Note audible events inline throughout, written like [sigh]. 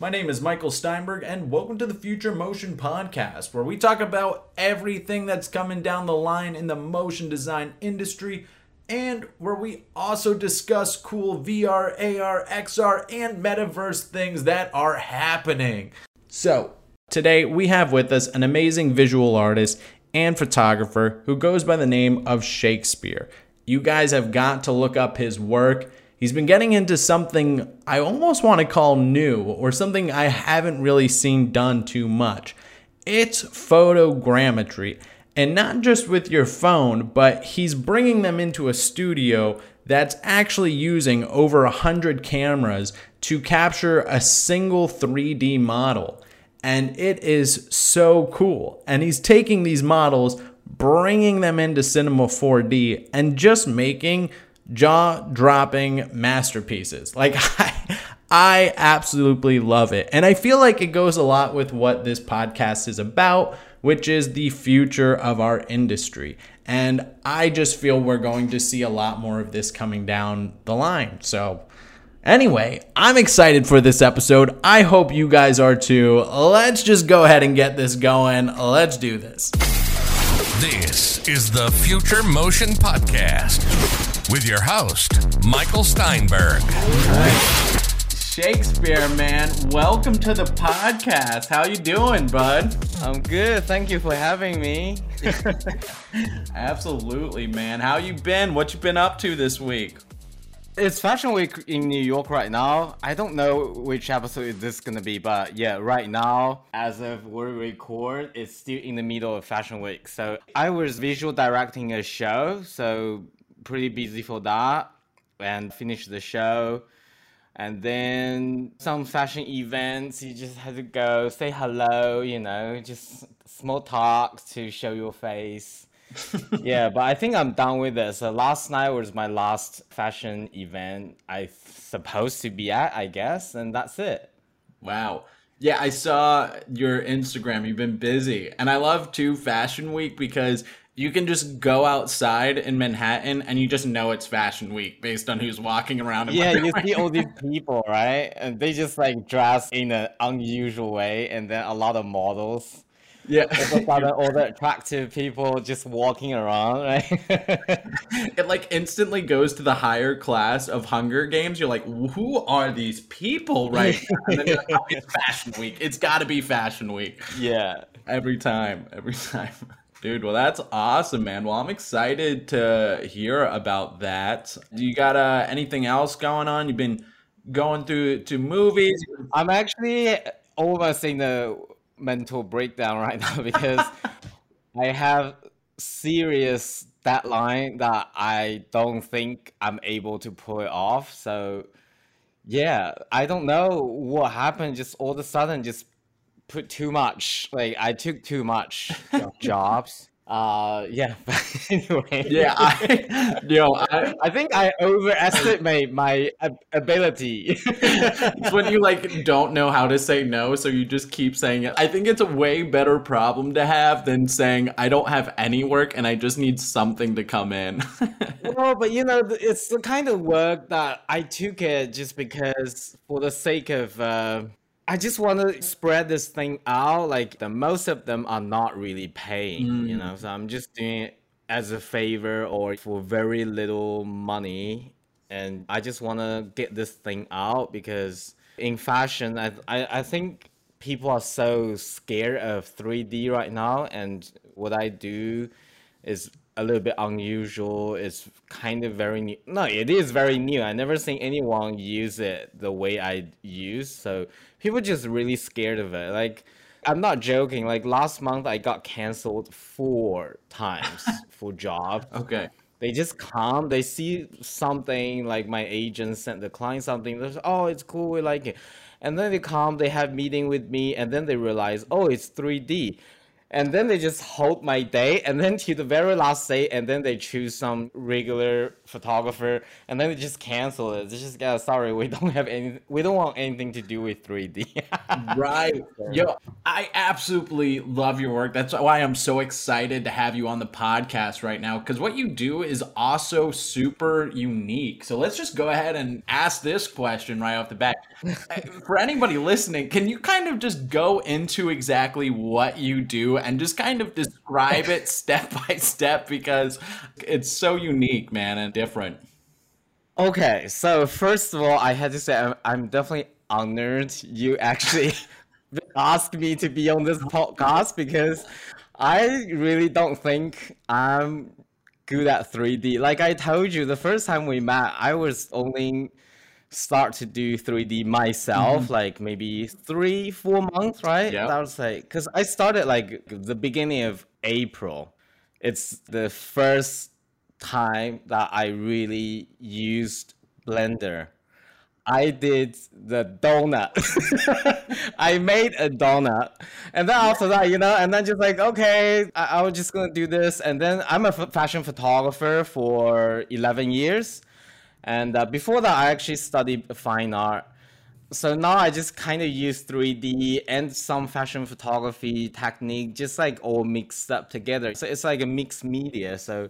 My name is Michael Steinberg, and welcome to the Future Motion Podcast, where we talk about everything that's coming down the line in the motion design industry, and where we also discuss cool VR, AR, XR, and metaverse things that are happening. So, today we have with us an amazing visual artist and photographer who goes by the name of Shakespeare. You guys have got to look up his work. He's been getting into something I almost want to call new or something I haven't really seen done too much. It's photogrammetry. And not just with your phone, but he's bringing them into a studio that's actually using over 100 cameras to capture a single 3D model. And it is so cool. And he's taking these models, bringing them into Cinema 4D, and just making jaw dropping masterpieces. Like, [laughs] I, I absolutely love it. And I feel like it goes a lot with what this podcast is about, which is the future of our industry. And I just feel we're going to see a lot more of this coming down the line. So, anyway, I'm excited for this episode. I hope you guys are too. Let's just go ahead and get this going. Let's do this. This is the Future Motion Podcast with your host, Michael Steinberg. Shakespeare, man, welcome to the podcast. How you doing, bud? I'm good. Thank you for having me. [laughs] Absolutely, man. How you been? What you been up to this week? It's Fashion Week in New York right now. I don't know which episode is this gonna be, but yeah, right now, as of where we record, it's still in the middle of Fashion Week. So I was visual directing a show, so pretty busy for that, and finish the show. And then some fashion events, you just had to go say hello, you know, just small talk to show your face. [laughs] yeah, but I think I'm done with this. So last night was my last fashion event I supposed to be at, I guess, and that's it. Wow. Yeah, I saw your Instagram. You've been busy. And I love too Fashion Week because you can just go outside in Manhattan and you just know it's Fashion Week based on who's walking around. yeah, you [laughs] see all these people, right? And they just like dress in an unusual way, and then a lot of models. Yeah, all the, [laughs] attractive people just walking around, right? [laughs] it like instantly goes to the higher class of Hunger Games. You're like, who are these people, right? and then you're like, oh, it's Fashion Week. It's got to be Fashion Week. Yeah, every time, every time. Dude, well, that's awesome, man. Well, I'm excited to hear about that. Do you got uh, anything else going on? You've been going through to movies. I'm actually almost in the mental breakdown right now [laughs] because I have serious deadline that I don't think I'm able to pull it off. So, yeah, I don't know what happened. Just all of a sudden, just put too much. Like I took too much [laughs] jobs. Uh, yeah. [laughs] anyway. Yeah, I, you know, I, I think I overestimate my ability. [laughs] it's when you like don't know how to say no, so you just keep saying it. I think it's a way better problem to have than saying I don't have any work and I just need something to come in. well, but you know, it's the kind of work that I took it just because, for the sake of. Uh, I just want to spread this thing out. Like the most of them are not really paying, mm. you know. So I'm just doing it as a favor or for very little money, and I just want to get this thing out because in fashion, I, I I think people are so scared of 3D right now, and what I do is a little bit unusual. It's kind of very new. No, it is very new. I never seen anyone use it the way I use. So people just really scared of it. Like I'm not joking. Like last month, I got canceled four times [laughs] for job. Okay. They just come. They see something like my agent sent the client something. They're like, oh, it's cool. We like it. And then they come. They have meeting with me, and then they realize, oh, it's 3D. and then they just hold my day and then to the very last day and then they choose some regular photographer and then they just cancel it. They just yeah sorry we don't have any we don't want anything to do with 3d [laughs] right. Yo i absolutely love your work. That's why i'm so excited to have you on the podcast right now because what you do is also super unique. So let's just go ahead and ask this question right off the bat. [laughs] Eh, for anybody listening can you kind of just go into exactly what you do and just kind of describe it [laughs] step by step because it's so unique, man, and different. Okay, so first of all, I had to say I'm, I'm definitely honored you actually [laughs] asked me to be on this podcast because I really don't think I'm good at 3D. Like I told you, the first time we met, I was only start to do 3D myself, mm-hmm. like maybe three, four months, right? Yeah. That was like, because I started like the beginning of April. It's the first time that I really used Blender. I did the donut. [laughs] I made a donut. And then after that, you know, and then just like, okay, I, I was just going to do this. And then I'm a f- fashion photographer for 11 years. And uh, before that, I actually studied fine art. So now I just kind of use 3D and some fashion photography technique, just like all mixed up together. So it's like a mixed media. So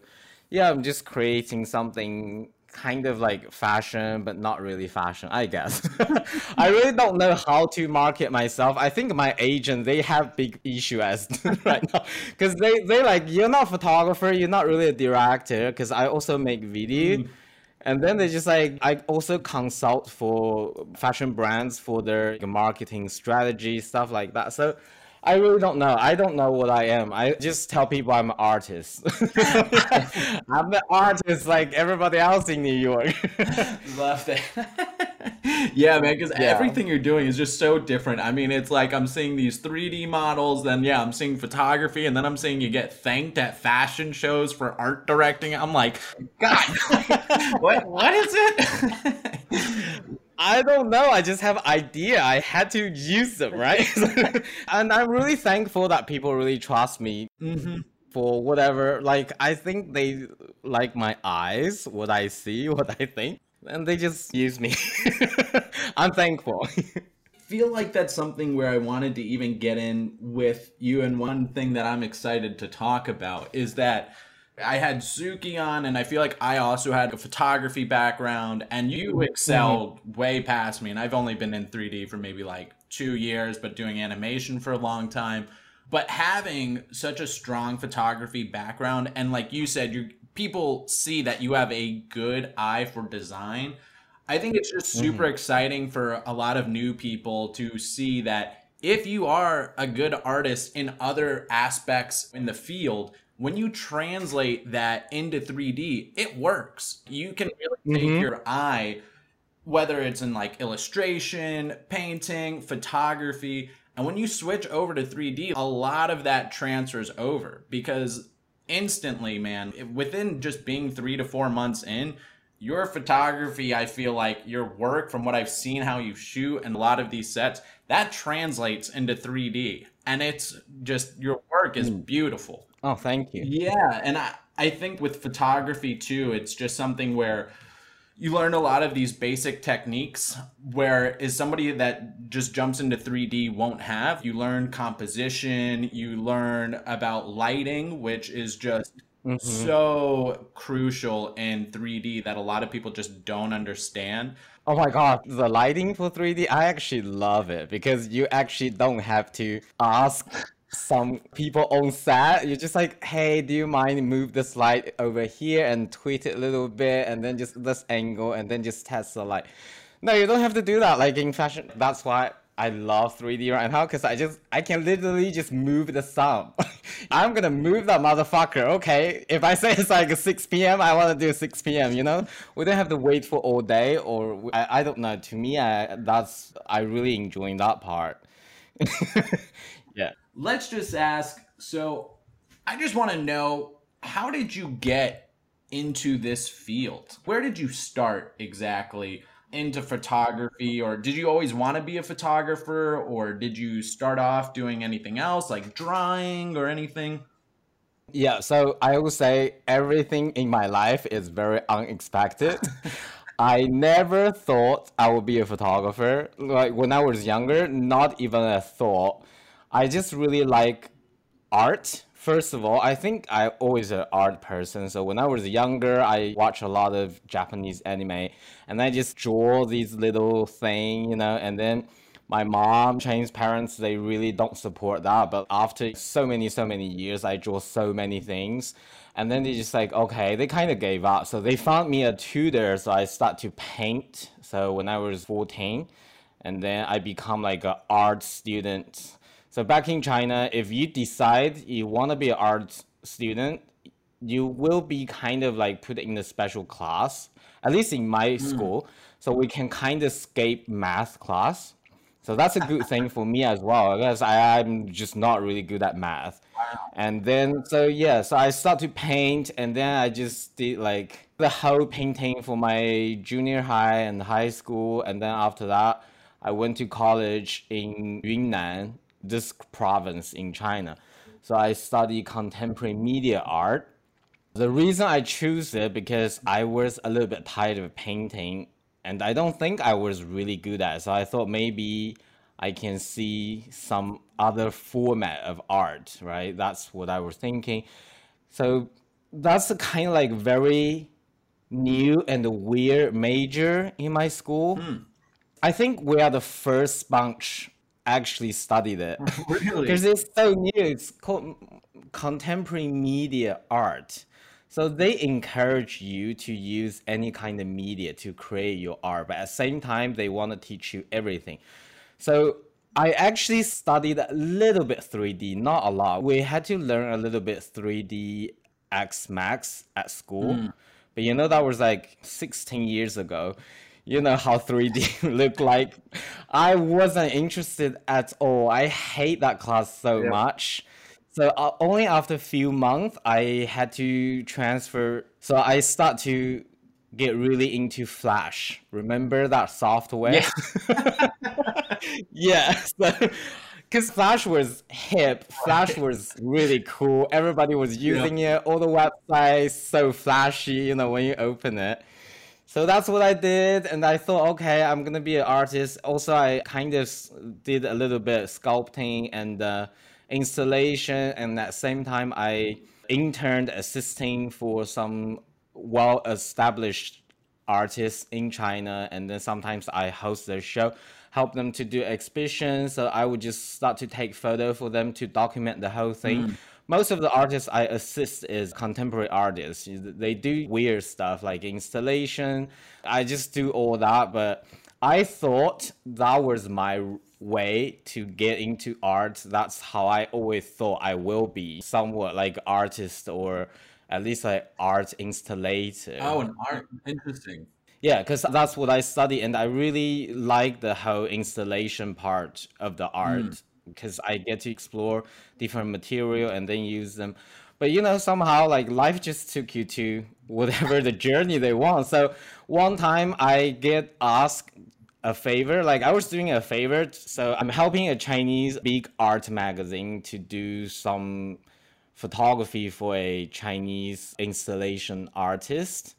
yeah, I'm just creating something kind of like fashion, but not really fashion, I guess. [laughs] I really don't know how to market myself. I think my agent, they have big issue as [laughs] right now. Because they, they like, you're not a photographer, you're not really a director, because I also make video. Mm and then they just like I also consult for fashion brands for their marketing strategy stuff like that. So I really don't know. I don't know what I am. I just tell people I'm an artist. [laughs] I'm an artist like everybody else in New York. [laughs] Love that. [laughs] yeah, man, because yeah. everything you're doing is just so different. I mean, it's like I'm seeing these 3D models, then yeah, I'm seeing photography, and then I'm seeing you get thanked at fashion shows for art directing. I'm like, God, what what is it? I don't know. I just have idea. I had to use them, right? [laughs] [laughs] and I'm really thankful that people really trust me mm-hmm. for whatever. Like I think they like my eyes, what I see, [laughs] what I think, and they just use me. I'm thankful. feel like that's something where I wanted to even get in with you. And one thing that I'm excited to talk about is that I had Suki on, and I feel like I also had a photography background, and you mm-hmm. excelled mm-hmm. way past me. And I've only been in 3D for maybe like two years, but doing animation for a long time. But having such a strong photography background, and like you said, you people see that you have a good eye for design. I think it's just super mm-hmm. exciting for a lot of new people to see that if you are a good artist in other aspects in the field, when you translate that into 3D, it works. You can really take mm-hmm. your eye, whether it's in like illustration, painting, photography, and when you switch over to 3D, a lot of that transfers over because instantly, man, within just being three to four months in, your photography, I feel like your work from what I've seen, how you shoot, and a lot of these sets, that translates into 3D. And it's just, your work is mm. beautiful. Oh, thank you. Yeah, and I, I think with photography too, it's just something where you learn a lot of these basic techniques where is somebody that just jumps into 3D won't have. You learn composition, you learn about lighting, which is just mm-hmm. so crucial in 3D that a lot of people just don't understand. Oh my god, the lighting for 3D, I actually love it because you actually don't have to ask some people on set, you're just like, hey, do you mind move the slide over here and tweak it a little bit and then just this angle and then just test the light. No, you don't have to do that. Like in fashion, that's why I love 3D right now because I just I can literally just move the sound. [laughs] I'm gonna move that motherfucker. Okay, if I say it's like 6 p.m., I want to do 6 p.m. You know, we don't have to wait for all day or I, I don't know. To me, I that's I really enjoying that part. [laughs] yeah let's just ask so I just want to know how did you get into this field? Where did you start exactly? into photography or did you always want to be a photographer or did you start off doing anything else like drawing or anything? Yeah, so I would say everything in my life is very unexpected. [laughs] I never thought I would be a photographer. Like when I was younger, not even a thought. I just really like art. First of all, I think I always an art person. So when I was younger, I watched a lot of Japanese anime, and I just draw these little thing, you know, and then my mom, Chinese parents, they really don't support that. But after so many, so many years, I draw so many things. And then they just like, okay, they kind of gave up. So they found me a tutor. So I start to paint. So when I was 14, and then I become like an art student. So back in China, if you decide you want to be an art student, you will be kind of like put in a special class, at least in my mm. school. So we can kind of skip math class so that's a good thing for me as well because I, I'm just not really good at math. Wow. And then so yeah, so I start to paint and then I just did like the whole painting for my junior high and high school and then after that I went to college in Yunnan, this province in China. So I study contemporary media art. The reason I choose it because I was a little bit tired of painting and I don't think I was really good at. It. So I thought maybe I can see some other format of art, right? That's what I was thinking. So that's a kind of like very new and weird major in my school. Mm. I think we are the first bunch actually studied it. [laughs] really? Because it's so new. It's called contemporary media art. So they encourage you to use any kind of media to create your art, but at the same time, they want to teach you everything. So I actually studied a little bit 3D, not a lot. We had to learn a little bit 3D X Max at school, mm. but you know that was like 16 years ago. You know how 3D [laughs] looked like. I wasn't interested at all. I hate that class so yeah. much. So uh, only after a few months, I had to transfer. So I start to get really into Flash. Remember that software? Yeah. [laughs] yeah. because Flash was hip, Flash was really cool. Everybody was using yeah. it. All the websites so flashy, you know, when you open it. So that's what I did, and I thought, okay, I'm gonna be an artist. Also, I kind of did a little bit sculpting and. Uh, installation, and at the same time, I interned assisting for some well established artists in China, and then sometimes I host their show, help them to do exhibitions. So I would just start to take photo for them to document the whole thing. Mm. Most of the artists I assist is contemporary artists. They do weird stuff like installation. I just do all that, but I thought that was my way to get into art. That's how I always thought I will be, somewhat like artist or at least like art installator. Oh, an art, interesting. Yeah, because that's what I study, and I really like the whole installation part of the hmm. art because. I get to explore different material and then use them. But you know, somehow like life just took you to whatever the journey they want. So one time I get asked a favor. Like I was doing a favor, so I'm helping a Chinese big art magazine to do some photography for a Chinese installation artist.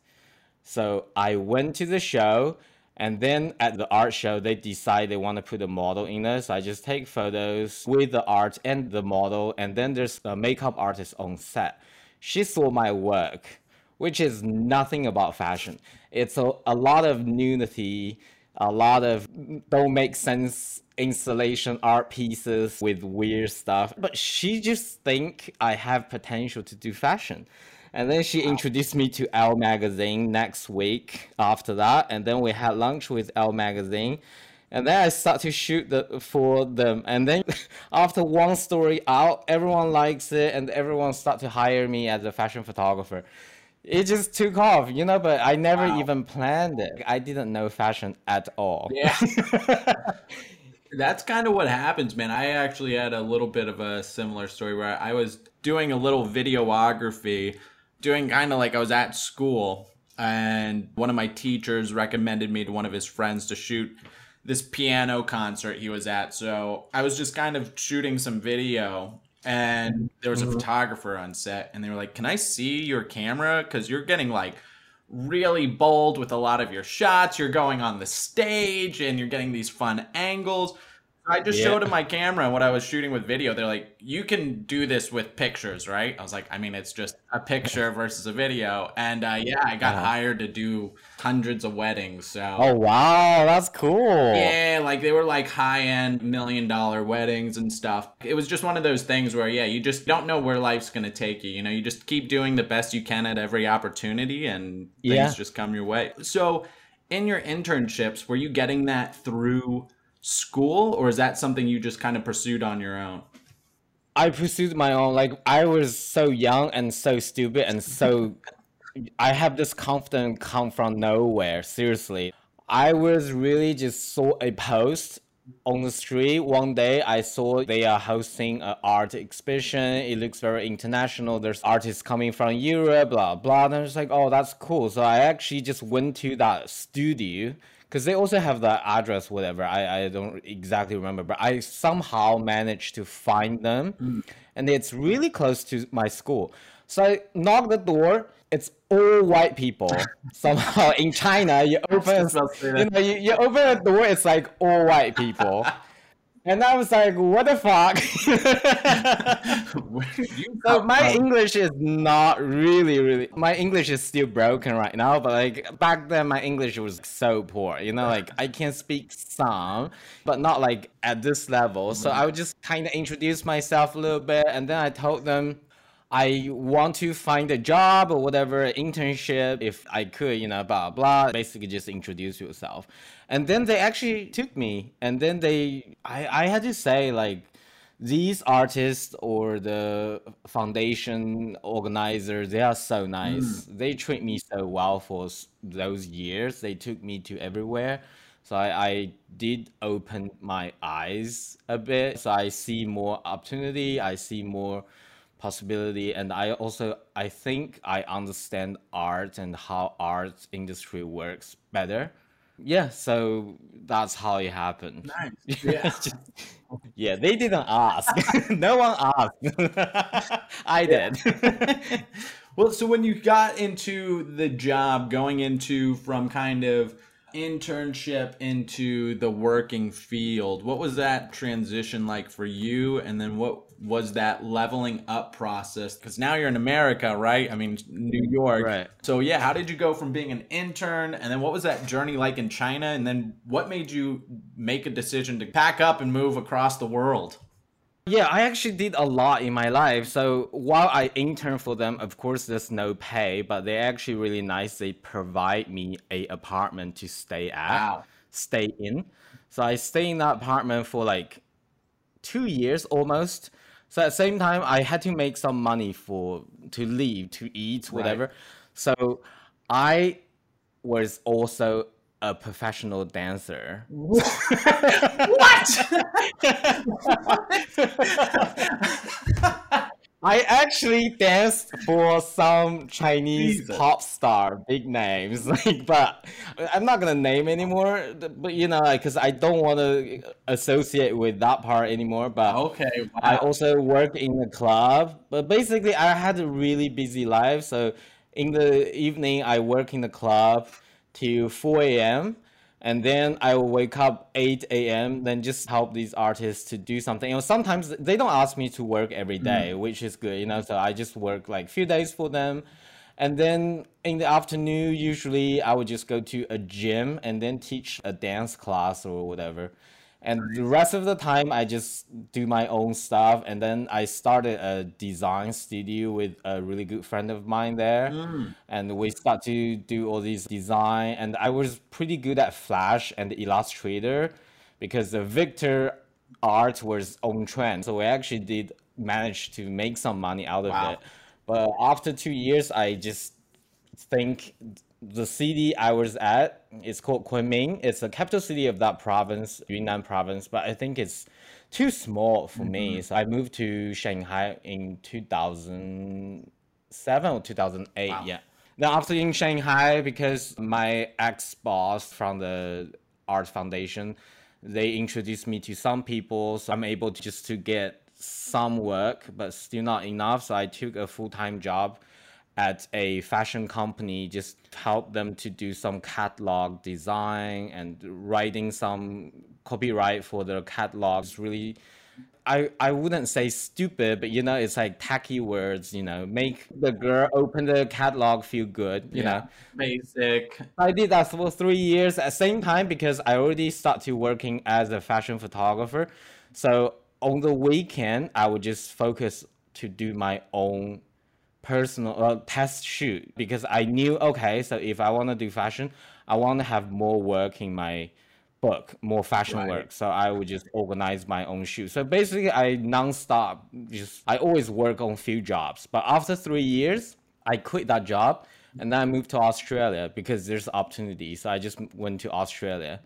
So I went to the show, and then at the art show, they decide they want to put a model in there. So I just take photos with the art and the model, and then there's a makeup artist on set. She saw my work, which is nothing about fashion. It's a, a lot of nudity a lot of don't make sense installation art pieces with weird stuff but she just think i have potential to do fashion and then she introduced me to Elle magazine next week after that and then we had lunch with Elle magazine and then I start to shoot the, for them. And then [laughs] after one story out, everyone likes it, and everyone start to hire me as a fashion photographer it just took off, you know, but I never wow. even planned it. I didn't know fashion at all. Yeah. [laughs] That's kind of what happens, man. I actually had a little bit of a similar story where I was doing a little videography, doing kind of like I was at school. and one of my teachers recommended me to one of his friends to shoot this piano concert he was at. So I was just kind of shooting some video and there was a mm-hmm. photographer on set and they were like, "Can I see your camera cuz you're getting like really bold with a lot of your shots. You're going on the stage and you're getting these fun angles." I just Yeah. showed him my camera and what I was shooting with video. They're like, "You can do this with pictures, right?" I was like, "I mean, it's just a picture versus a video." And uh, yeah, I got Uh-huh. hired to do hundreds of weddings. So Oh wow, that's cool. yeah, like they were like high end million dollar weddings and stuff. It was just one of those things where, yeah, you just don't know where life's going to take you. You know, you just keep doing the best you can at every opportunity and things Yeah. just come your way. So, in your internships, were you getting that through school or is that something you just kind of pursued on your own? I pursued my own. Like I was so young and so stupid and so. I have this confidence come from nowhere. Seriously, I was really just saw a post on the street one day. I saw they are hosting an art exhibition. It looks very international. There's artists coming from Europe, blah blah. And I was like, oh, that's cool. So I actually just went to that studio because they also have the address, whatever. I, I don't exactly remember, but I somehow managed to find them, mm. and it's really close to my school. So I knock the door. It's all white people. [laughs] Somehow in China, you open, just about to say you know, you, you open the door. It's like all white people, [laughs] and I was like, what the fuck? [laughs] Where did you So my? English is not really, really. My English is still broken right now, but like back then, my English was so poor. You know, like I can speak some, but not like at this level. So I would just kind of introduce myself a little bit, and then I told them I want to find a job or whatever internship if I could. You know, blah blah. Basically, just introduce yourself, and then they actually took me, and then they, I, I had to say like these artists or the foundation organizers they are so nice. Hmm. They treat me so well for those years. They took me to everywhere. So I, I did open my eyes a bit. So i see more opportunity. I see more possibility. And i also i think i understand art and how art industry works better yeah so that's how it happened Nice. [laughs] Yeah. yeah, they didn't ask. [laughs] no one asked. [laughs] I did. well, so when you got into the job, going into from kind of internship into the working field, what was that transition like for you? And then what was that leveling up process? Because now you're in America, right? I mean, New York. Right. So, yeah, how did you go from being an intern? And then what was that journey like in China? And then what made you make a decision to pack up and move across the world? Yeah, I actually did a lot in my life. So while I intern for them, of course, there's no pay, but they're actually really nice. They provide me a apartment to stay at, Wow. stay in. So I stay in that apartment for like two years almost. So at the same time, I had to make some money for to live, to eat, whatever. So I was also a professional dancer. What? [laughs] I actually danced for some Chinese Jesus. pop star, big names. [laughs] Like, but I'm not gonna name anymore. But you know, because I don't want to associate with that part anymore. But Okay. I also work in a club, but basically I had a really busy life. So in the evening, I work in the club till 4 a.m. And then I will wake up 8 a.m. Then just help these artists to do something. You know, sometimes they don't ask me to work every mm. day, which is good. You know, so I just work like few days for them. And then in the afternoon, usually I would just go to a gym and then teach a dance class or whatever. And the rest of the time, I just do my own stuff. And then I started a design studio with a really good friend of mine there. Mm. And we start to do all these design. And I was pretty good at Flash and Illustrator because the vector art was on trend. So we actually did manage to make some money out of Wow. it. But after two years, I just think the city I was at is called Kunming. It's the capital city of that province, Yunnan province, but I think it's too small for me. Mm-hmm. So I moved to Shanghai in 2007 or 2008. Yeah. Then after in Shanghai, because my ex boss from the art foundation, they introduced me to some people, so I'm able to just to get some work, but still not enough. So I took a full time job at a fashion company, just help them to do some catalog design and writing some copyright for the catalogs. Really I, I wouldn't say stupid, but you know, it's like tacky words, you know, make the girl open the catalog feel good, you yeah. know. Basic. I did that for three years at the same time because I already started working as a fashion photographer. So on the weekend, I would just focus to do my own personal uh, test shoot because I knew, okay, so if I want to do fashion, I want to have more work in my book, more fashion right. work. So I would just organize my own shoot. So basically, I nonstop just I always work on few jobs. But after three years, I quit that job and then I moved to Australia because there's opportunity. So I just went to Australia.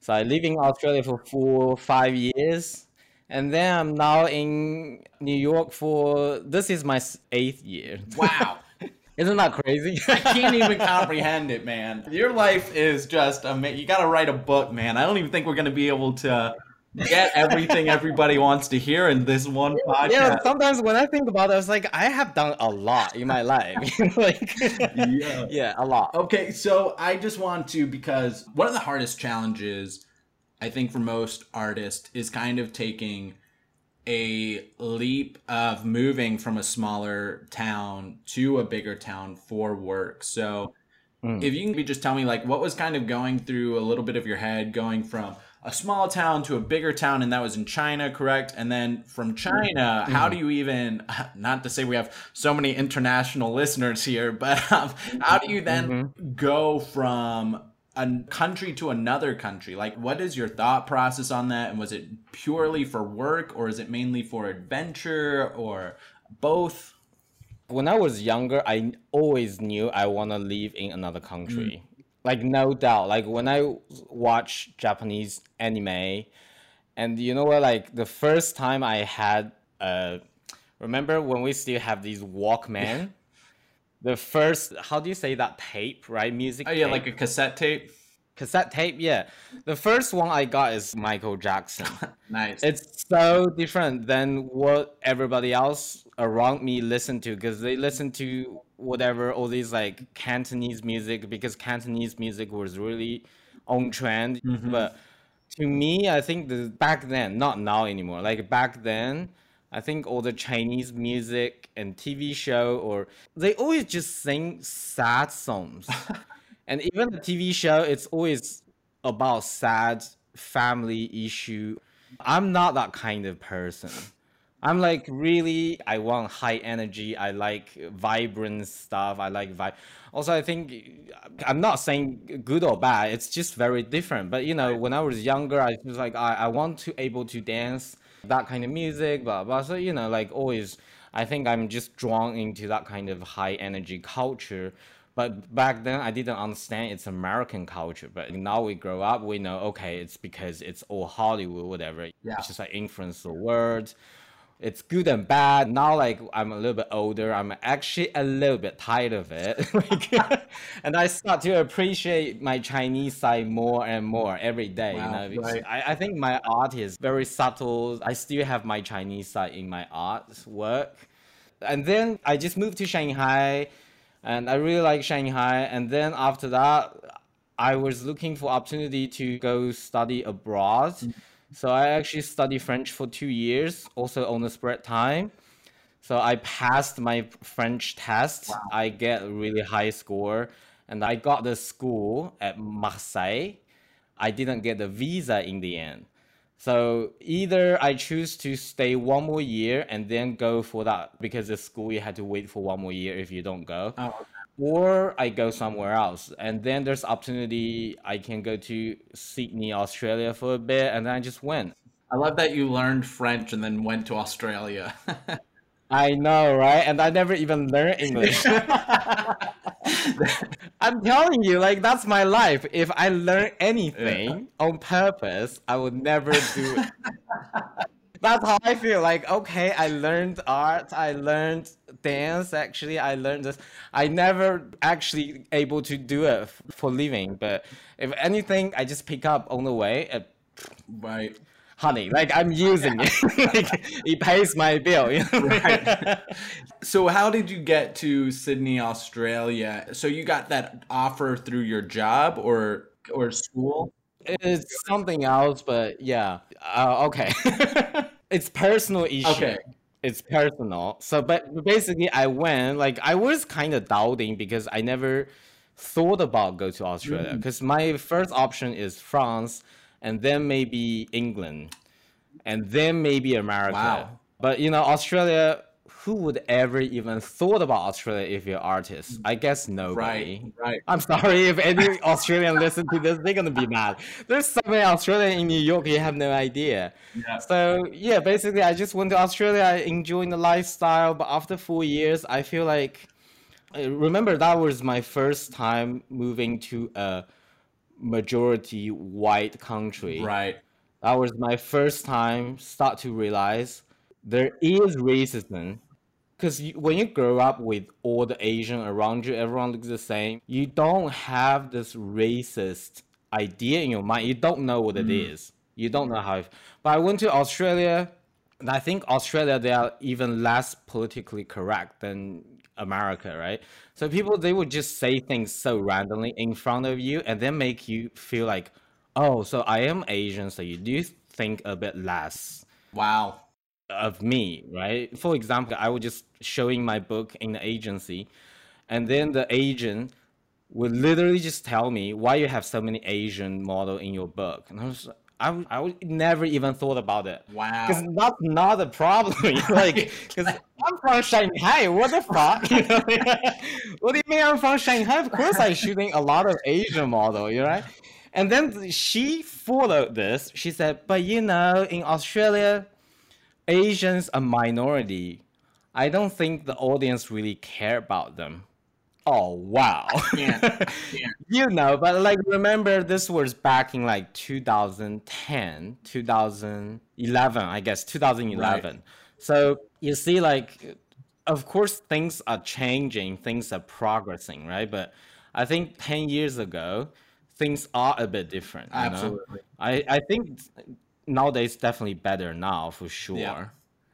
So I live in Australia for four five years. And then I'm now in New York for this is my eighth year. Wow. [laughs] Isn't that crazy? I can't even comprehend it, man. Your life is just amazing. You got to write a book, man. I don't even think we're going to be able to get everything everybody wants to hear in this one podcast. Yeah, sometimes when I think about it, I was like, I have done a lot in my life. [laughs] like, yeah. [laughs] yeah, a lot. Okay, so I just want to because one of the hardest challenges I think for most artists is kind of taking a leap of moving from a smaller town to a bigger town for work. So, mm. if you can just tell me, like, what was kind of going through a little bit of your head going from a small town to a bigger town, and that was in China, correct? And then from China, mm-hmm. how do you even, [laughs] not to say we have so many international [laughs] listeners here, but um, how do you then mm-hmm. go from a country to another country? Like what is your thought process on that? And was it purely for work or is it mainly for adventure or both? When i was younger i always knew i want to live in another country. Mm. like no doubt. Like when i watch japanese anime and you know what? Like the first time i had uh remember when we still have these walkman [laughs] the first how do you say that tape right? Music oh yeah tape. like a cassette tape? Cassette tape yeah. The first one i got is michael jackson. [laughs] Nice. It's so different than what everybody else around me listen to because they listen to whatever all these like cantonese music because cantonese music was really on trend. Mm-hmm. but to me i think the back then not now anymore like back then I think all the Chinese music and TV show or they always just sing sad songs. [laughs] and even the TV show, it's always about sad family issue. I'm not that kind of person. I'm like really I want high energy. I like vibrant stuff. I like vibe. Also, I think I'm not saying good or bad. It's just very different. But you know, when I was younger, I was like I, I want to able to dance that kind of music, blah blah. So you know, like always, I think I'm just drawn into that kind of high energy culture. But back then, I didn't understand it's American culture. But now we grow up, we know okay, it's because it's all Hollywood, whatever. Yeah. It's just like influence the words it's good and bad. Now, like I'm a little bit older, I'm actually a little bit tired of it. [laughs] like, [laughs] and I start to appreciate my Chinese side more and more every day. Wow, you know, right. I, I think my art is very subtle. I still have my Chinese side in my art work. And then I just moved to Shanghai, and I really like Shanghai. And then after that, I was looking for opportunity to go study abroad. Mm-hmm so I actually studied French for two years, also on the spread time. So I passed my French test. Wow. I get a really high score, and I got the school at Marseille. I didn't get the visa in the end. So either I choose to stay one more year and then go for that because the school you had to wait for one more year if you don't go. Oh, okay or I go somewhere else. And then there's opportunity I can go to Sydney, Australia for a bit, and then I just went. I love that you learned French and then went to Australia. [laughs] I know, right? And I never even learned English. [laughs] [laughs] I'm telling you, like that's my life. If I learn anything yeah. on purpose, I would never do it. That's how I feel. Like, okay, I learned art, I learned dance. Actually, I learned this. I never actually able to do it for living, but if anything, I just pick up on the way. Uh, Right. honey, like I'm using it. [laughs] like, it pays my bill. You know? So how did you get to Sydney, Australia? So you got that offer through your job or or school? It's something else, but yeah. Uh, okay. [laughs] it's personal issue. Okay. It's personal. So, but basically, I went. Like, I was kind of doubting because I never thought about go to Australia. Because my first option is France, and then maybe England, and then maybe America. Wow. But you know, Australia. Who would ever even thought about Australia if you're artist? I guess nobody. Right. Right. I'm sorry if any Australian listen to this, they're gonna be mad. There's so many Australian in New York, you have no idea. Yeah. So yeah, basically, I just went to Australia. I enjoyed the lifestyle, but after four years, I feel like. Uh, remember, that was my first time moving to a majority white country. Right. That was my first time start to realize there is racism. Because when you grow up with all the Asian around you, everyone looks the same. You don't have this racist idea in your mind. You don't know what it mm. is. You don't know how. But I went to Australia, and I think Australia they are even less politically correct than America, right? So people they would just say things so randomly in front of you, and then make you feel like, oh, so I am Asian, so you do think a bit less Wow. Of me, right? For example, I was just showing my book in the agency, and then the agent would literally just tell me why you have so many Asian model in your book, and I was. I, would- I would never even thought about it. Wow. Because that's not a problem. [laughs] like, because I'm from Shanghai. What the fuck? [laughs] You know? [laughs] what do you mean I'm from Shanghai? Of course, I'm shooting a lot of Asian model. You right? And then she followed this. She said, "But you know, in Australia, Asians a minority. I don't think the audience really care about them." Oh wow! Yeah. [laughs] Yeah. you know, but like remember this was back in like 2010, 2011, I guess 2011. So you see, like, of course things are changing, things are progressing, right? But I think 10 years ago, things are a bit different. you know? Absolutely. I, I think nowadays definitely better now for sure.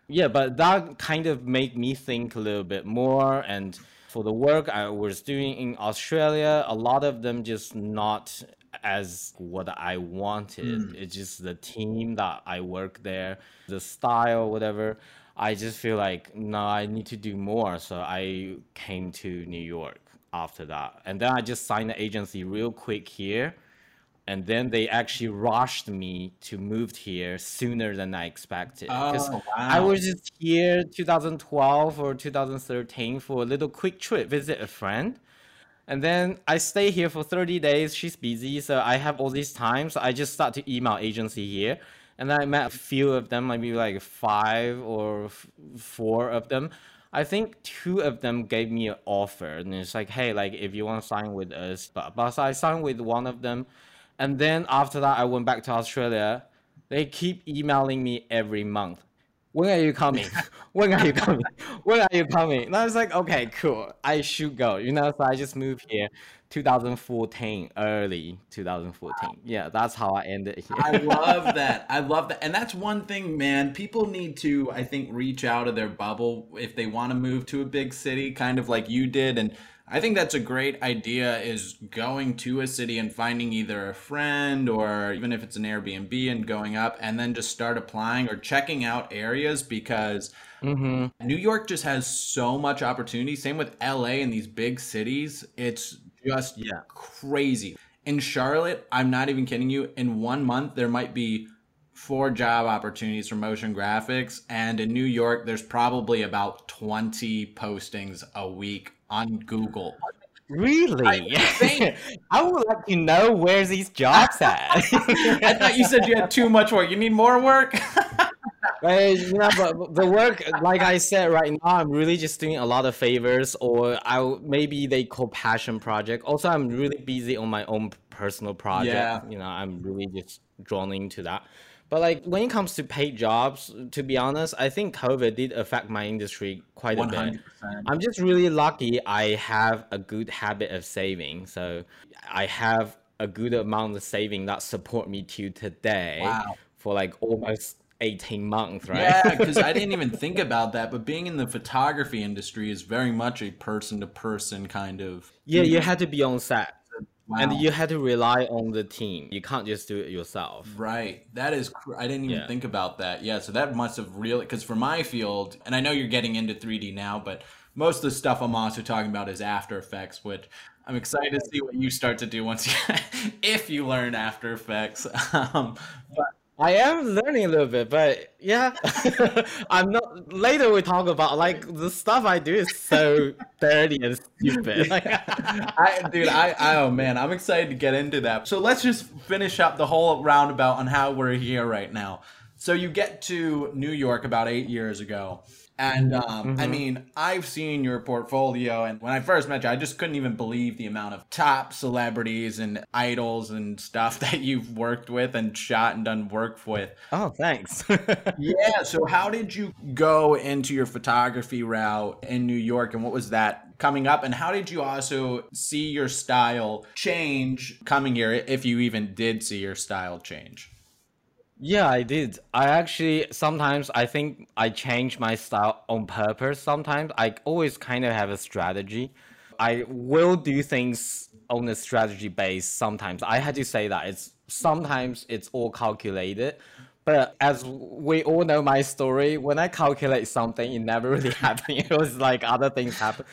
Yeah, but that kind of made me think a little bit more. And for the work I was doing in Australia, a lot of them just not as what I wanted. Hmm. It's just the team that I work there, the style, whatever. I just feel like no, I need to do more. So I came to New York after that, and then I just signed the agency real quick here and then they actually rushed me to move here sooner than I expected. Because Oh, I was just here 2012 or 2013 for a little quick trip, visit a friend. And then I stay here for 30 days. She's busy, so I have all these times. So I just start to email agency here. And then I met a few of them, maybe like five or f- four of them. I think two of them gave me an offer, and it's like, hey, like if you want to sign with us, but, but so I signed with one of them, and then after that, I went back to Australia. They keep emailing me every month. When are you coming? [laughs] when are you coming? When are you coming? And I was like, okay, cool. I should go. You know, so I just moved here 2014, early 2014. Yeah, that's how I ended here. I love [laughs] that. I love that. And that's one thing, man. People need to, I think, reach out of their bubble if they want to move to a big city, kind of like you did. And I think that's a great idea is going to a city and finding either a friend or even if it's an Airbnb and going up and then just start applying or checking out areas because mm-hmm. New York just has so much opportunity. Same with LA and these big cities. It's just Yeah. crazy. In Charlotte, I'm not even kidding you, in one month there might be four job opportunities for motion graphics and in New York there's probably about 20 postings a week on Google. Really? [laughs] think- I would like to know where these jobs at. [laughs] I thought you said you had too much work. You need more work? [laughs] You know, but the work, like I said, right now I'm really just doing a lot of favors, or I maybe they call passion project. Also, I'm really busy on my own personal project. Yeah. You know, I'm really just drawn into that. But like when it comes to paid jobs, to be honest, I think COVID did affect my industry quite a bit. I'm just really lucky I have a good habit of saving. So I have a good amount of saving that support me to today Wow. for like almost 18 months, right? Yeah, because I didn't even [laughs] think about that. But being in the photography industry is very much a person to person kind of. yeah, you had to be on set. Wow. And you had to rely on the team. You can't just do it yourself. Right. That is, cr- I didn't even Yeah. think about that. Yeah. So that must have really, because for my field, and I know you're getting into 3D now, but most of the stuff I'm also talking about is After Effects, which I'm excited to see what you start to do once you, [laughs] if you learn After Effects. [laughs] Um, but I am learning a little bit, but yeah, [laughs] I'm not. Later we talk about like the stuff I do is so [laughs] dirty and stupid. I, dude, I, I, oh man, I'm excited to get into that. So let's just finish up the whole roundabout on how we're here right now. So you get to New York about eight years ago. And um, I mean, I've seen your portfolio, and when I first met you, I just couldn't even believe the amount of top celebrities and idols and stuff [laughs] that you've worked with and shot and done work with. oh, thanks. [laughs] Yeah. So, how did you go into your photography route in New York, and what was that coming up? And how did you also see your style change coming here, if you even did see your style change? Yeah, I did. I actually sometimes I think I change my style on purpose. Sometimes I always kind of have a strategy. I will do things on a strategy base. Sometimes I had to say that it's sometimes it's all calculated. But as we all know my story, when I calculate something, it never [laughs] really happened. It was like other things happen.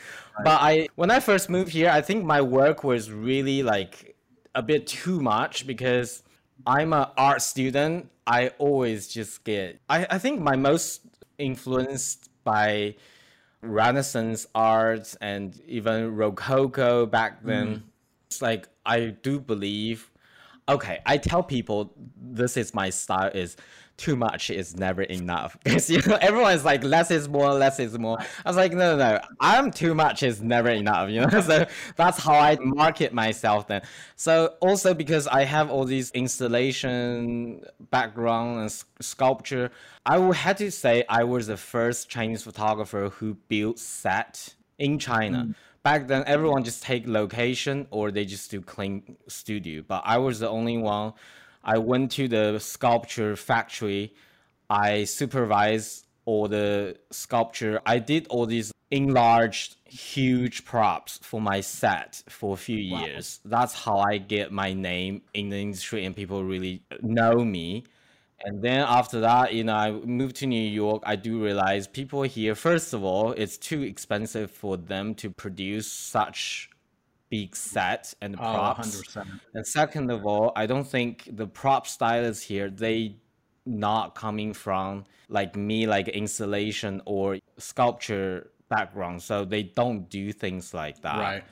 But I when I first moved here, I think my work was really like a bit too much because I'm an art student. I always just get. I, I think my most influenced by Renaissance art and even Rococo back then. Mm. It's like I do believe. Okay, I tell people this is my style. Is too much is never enough [laughs] because you know everyone's like less is more, less is more. I was like, no, no, no, I'm too much is never enough. You know, [laughs] so that's how I market myself then. So also because I have all these installation background and sculpture, I would have to say I was the first Chinese photographer who built set in China. Mm. Back then, everyone just take location or they just do clean studio. But I was the only one. I went to the sculpture factory. I supervised all the sculpture. I did all these enlarged, huge props for my set for a few years. That's how I get my name in the industry and people really know me. And then after that, you know, I moved to New York. I do realize people here, first of all, it's too expensive for them to produce such big set and props. 100%. And second of all, I don't think the prop stylists here, they not coming from like me, like installation or sculpture background. So they don't do things like that. Right.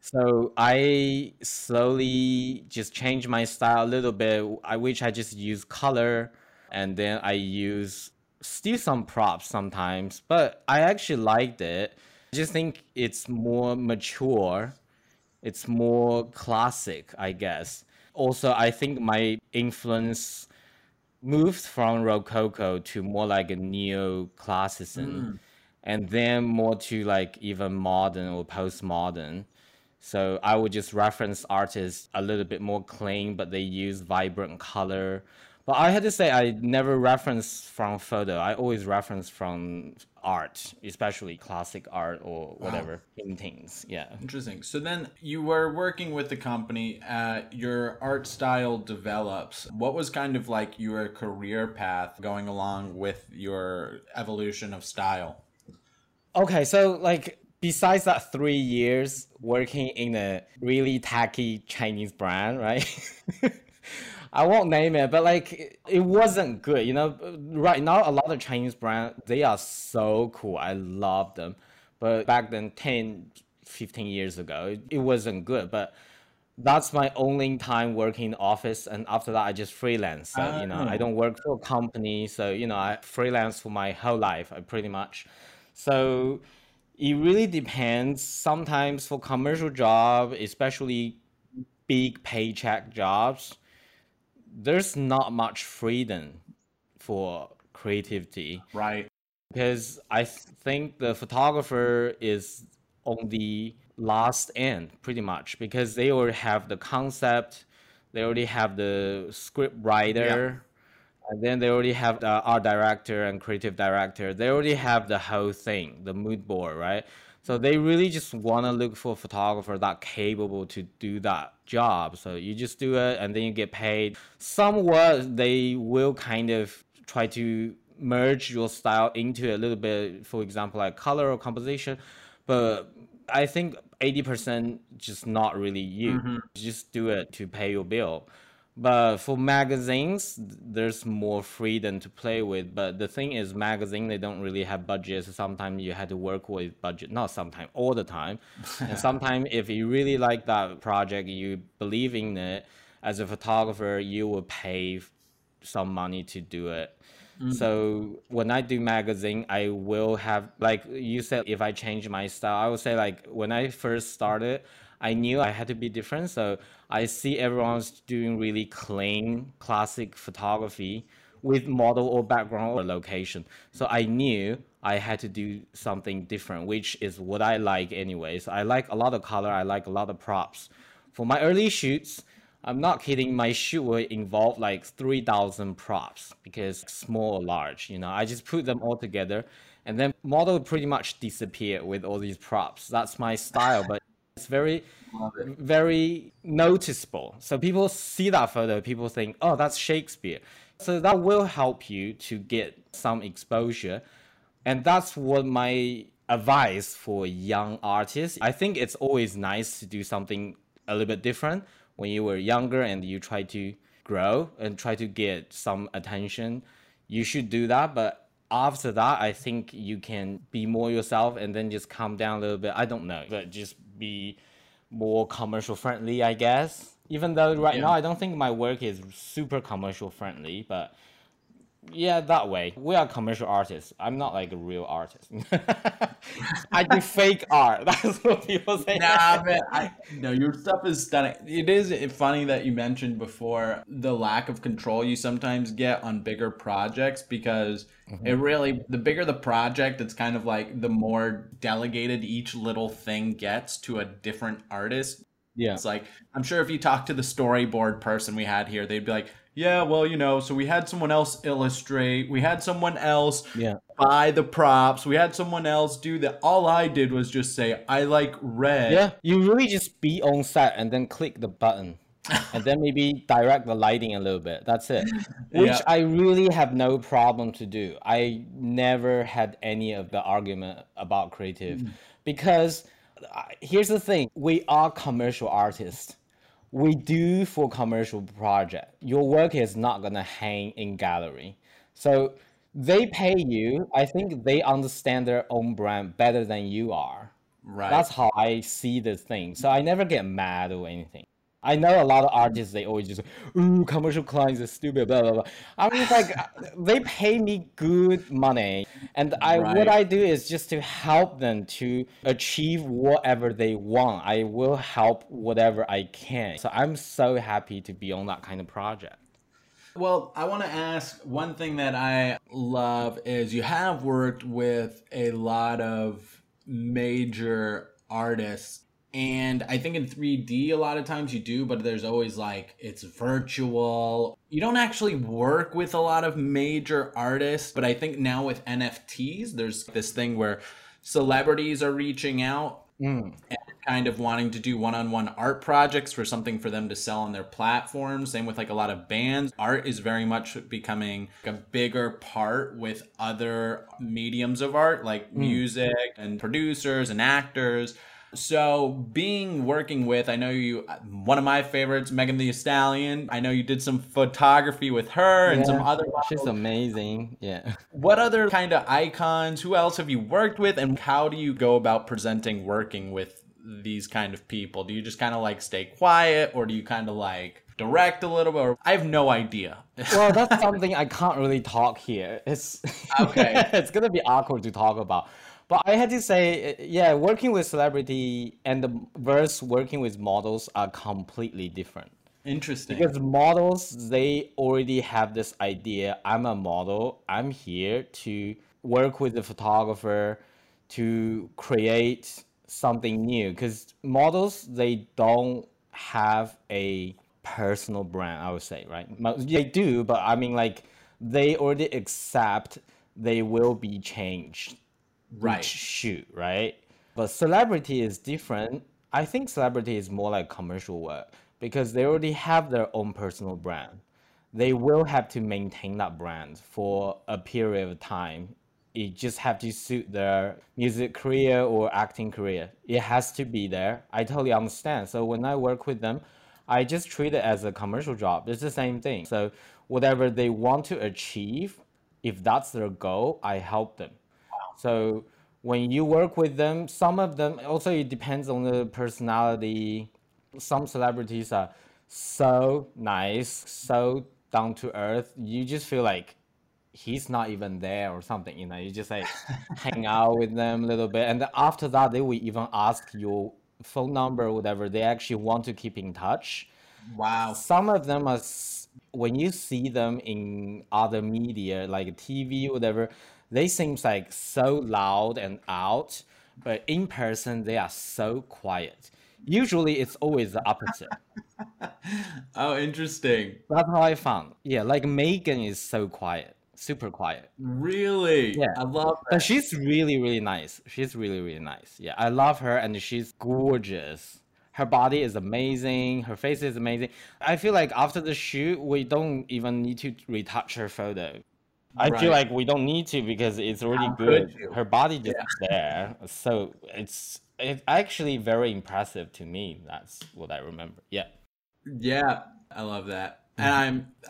So I slowly just changed my style a little bit. I wish I just use color and then I use still some props sometimes, but I actually liked it. I just think it's more mature. It's more classic, I guess. Also, I think my influence moved from Rococo to more like a neoclassicism mm. and then more to like even modern or postmodern. So I would just reference artists a little bit more clean, but they use vibrant color. But I had to say I never reference from photo. I always reference from art, especially classic art or whatever paintings. Yeah. Interesting. So then you were working with the company. Uh, your art style develops. What was kind of like your career path going along with your evolution of style? Okay, so like besides that three years working in a really tacky Chinese brand, right? [laughs] I won't name it, but like it- wasn't good. You know, right now a lot of Chinese brands they are so cool. I love them. But back then 10, 15 years ago, it, wasn't good. But that's my only time working in office and after that I just freelance. So, you know, I don't work for a company, so you know, I freelance for my whole life, I pretty much. So it really depends. Sometimes for commercial job, especially big paycheck jobs, there's not much freedom for creativity. Right. Because I think the photographer is on the last end pretty much because they already have the concept, they already have the script writer, and then they already have the art director and creative director. They already have the whole thing, the mood board, right? So they really just want to look for a photographer that capable to do that job. So you just do it and then you get paid. Somewhat they will kind of try to merge your style into a little bit, for example, like color or composition. But I think 80% just not really you. Mm-hmm. Just do it to pay your bill. But for magazines, there's more freedom to play with. But the thing is, magazine they don't really have budgets. Sometimes you had to work with budget, not sometimes, all the time. [laughs] and sometimes if you really like that project, you believe in it, as a photographer, you will pay some money to do it. Mm. So when I do magazine, I will have like you said, if I change my style, I would say like when I first started, I knew I had to be different. So I see everyone's doing really clean, classic photography with model or background or location. So I knew I had to do something different, which is what I like anyways. I like a lot of color. I like a lot of props. For my early shoots, I'm not kidding. My shoot will involve like 3,000 props because small or large, you know, I just put them all together and then model pretty much disappear with all these props. That's my style, but it's very. Very noticeable. So people see that photo, people think, oh, that's Shakespeare. So that will help you to get some exposure. And that's what my advice for young artists. I think it's always nice to do something a little bit different when you were younger and you try to grow and try to get some attention. You should do that, but after that, I think you can be more yourself and then just calm down a little bit. I don't know, but just be more commercial friendly, I guess. Even though right yeah. now I don't think my work is super commercial friendly, but yeah, that way. We are commercial artists. I'm not like a real artist. [laughs] I do fake art. [laughs] That's what people say. Nah, man. I, no, your stuff is stunning. It is funny that you mentioned before the lack of control you sometimes get on bigger projects because mm-hmm. it really, the bigger the project, it's kind of like the more delegated each little thing gets to a different artist. Yeah. It's like, I'm sure if you talk to the storyboard person we had here, they'd be like, yeah, well, you know, so we had someone else illustrate, we had someone else yeah. buy the props, we had someone else do that. All I did was just say, I like red. Yeah, you really just be on set and then click the button. [laughs] and then maybe direct the lighting a little bit. That's it. Which yeah. I really have no problem to do. I never had any of the argument about creative mm. because uh, here's the thing we are commercial artists we do for commercial project. Your work is not gonna hang in gallery. So they pay you. I think they understand their own brand better than you are. Right. That's how I see this thing. So I never get mad or anything. I know a lot of artists they always just ooh commercial clients are stupid blah blah blah. I'm just like [laughs] they pay me good money, and I right. what I do is just to help them to achieve whatever they want. I will help whatever I can. So I'm so happy to be on that kind of project. Well, I want to ask one thing that I love is you have worked with a lot of major artists and I think in 3D, a lot of times you do, but there's always like it's virtual. You don't actually work with a lot of major artists, but I think now with NFTs, there's this thing where celebrities are reaching out mm. and kind of wanting to do one on one art projects for something for them to sell on their platform. Same with like a lot of bands. Art is very much becoming a bigger part with other mediums of art, like mm. music and producers and actors. So, being working with, I know you, one of my favorites, Megan Thee Stallion. I know you did some photography with her and yeah, some other. She's amazing. Yeah. What other kind of icons? Who else have you worked with, and how do you go about presenting working with these kind of people? Do you just kind of like stay quiet, or do you kind of like direct a little bit? Or I have no idea. well, that's [laughs] something I can't really talk here. It's okay. [laughs] it's gonna be awkward to talk about. But I had to say, uh, yeah, working with celebrity and the verse working with models are completely different. Interesting. Because models, they already have this idea I'm a model, I'm here to work with the photographer to create something new. Because models, they don't have a personal brand, I would say, right? They do, but I mean, like, they already accept they will be changed right. shoot, right? But celebrity is different. I think celebrity is more like commercial work because they already have their own personal brand. They will have to maintain that brand for a period of time. It just have to suit their music career or acting career. It has to be there. I totally understand. So when I work with them, I just treat it as a commercial job. It's the same thing. So whatever they want to achieve, if that's their goal, I help them. So when you work with them, some of them also it depends on the personality. Some celebrities are so nice, so down to earth. You just feel like he's not even there or something. You know, you just like [laughs] hang out with them a little bit, and after that, they will even ask your phone number or whatever. They actually want to keep in touch. Wow. Some of them are when you see them in other media like TV, whatever they seems like so loud and out, but in person they are so quiet. Usually it's always the opposite. [laughs] oh, interesting. That's how I found. Yeah, like Megan is so quiet, super quiet. Really? Yeah. I love that. But she's really, really nice. She's really, really nice. Yeah, I love her and she's gorgeous. Her body is amazing. Her face is amazing. I feel like after the shoot, we don't even need to retouch her photo. I right. feel like we don't need to because it's already How good. Her body just yeah. there, so it's it's actually very impressive to me. That's what I remember. Yeah. Yeah, I love that. And mm-hmm.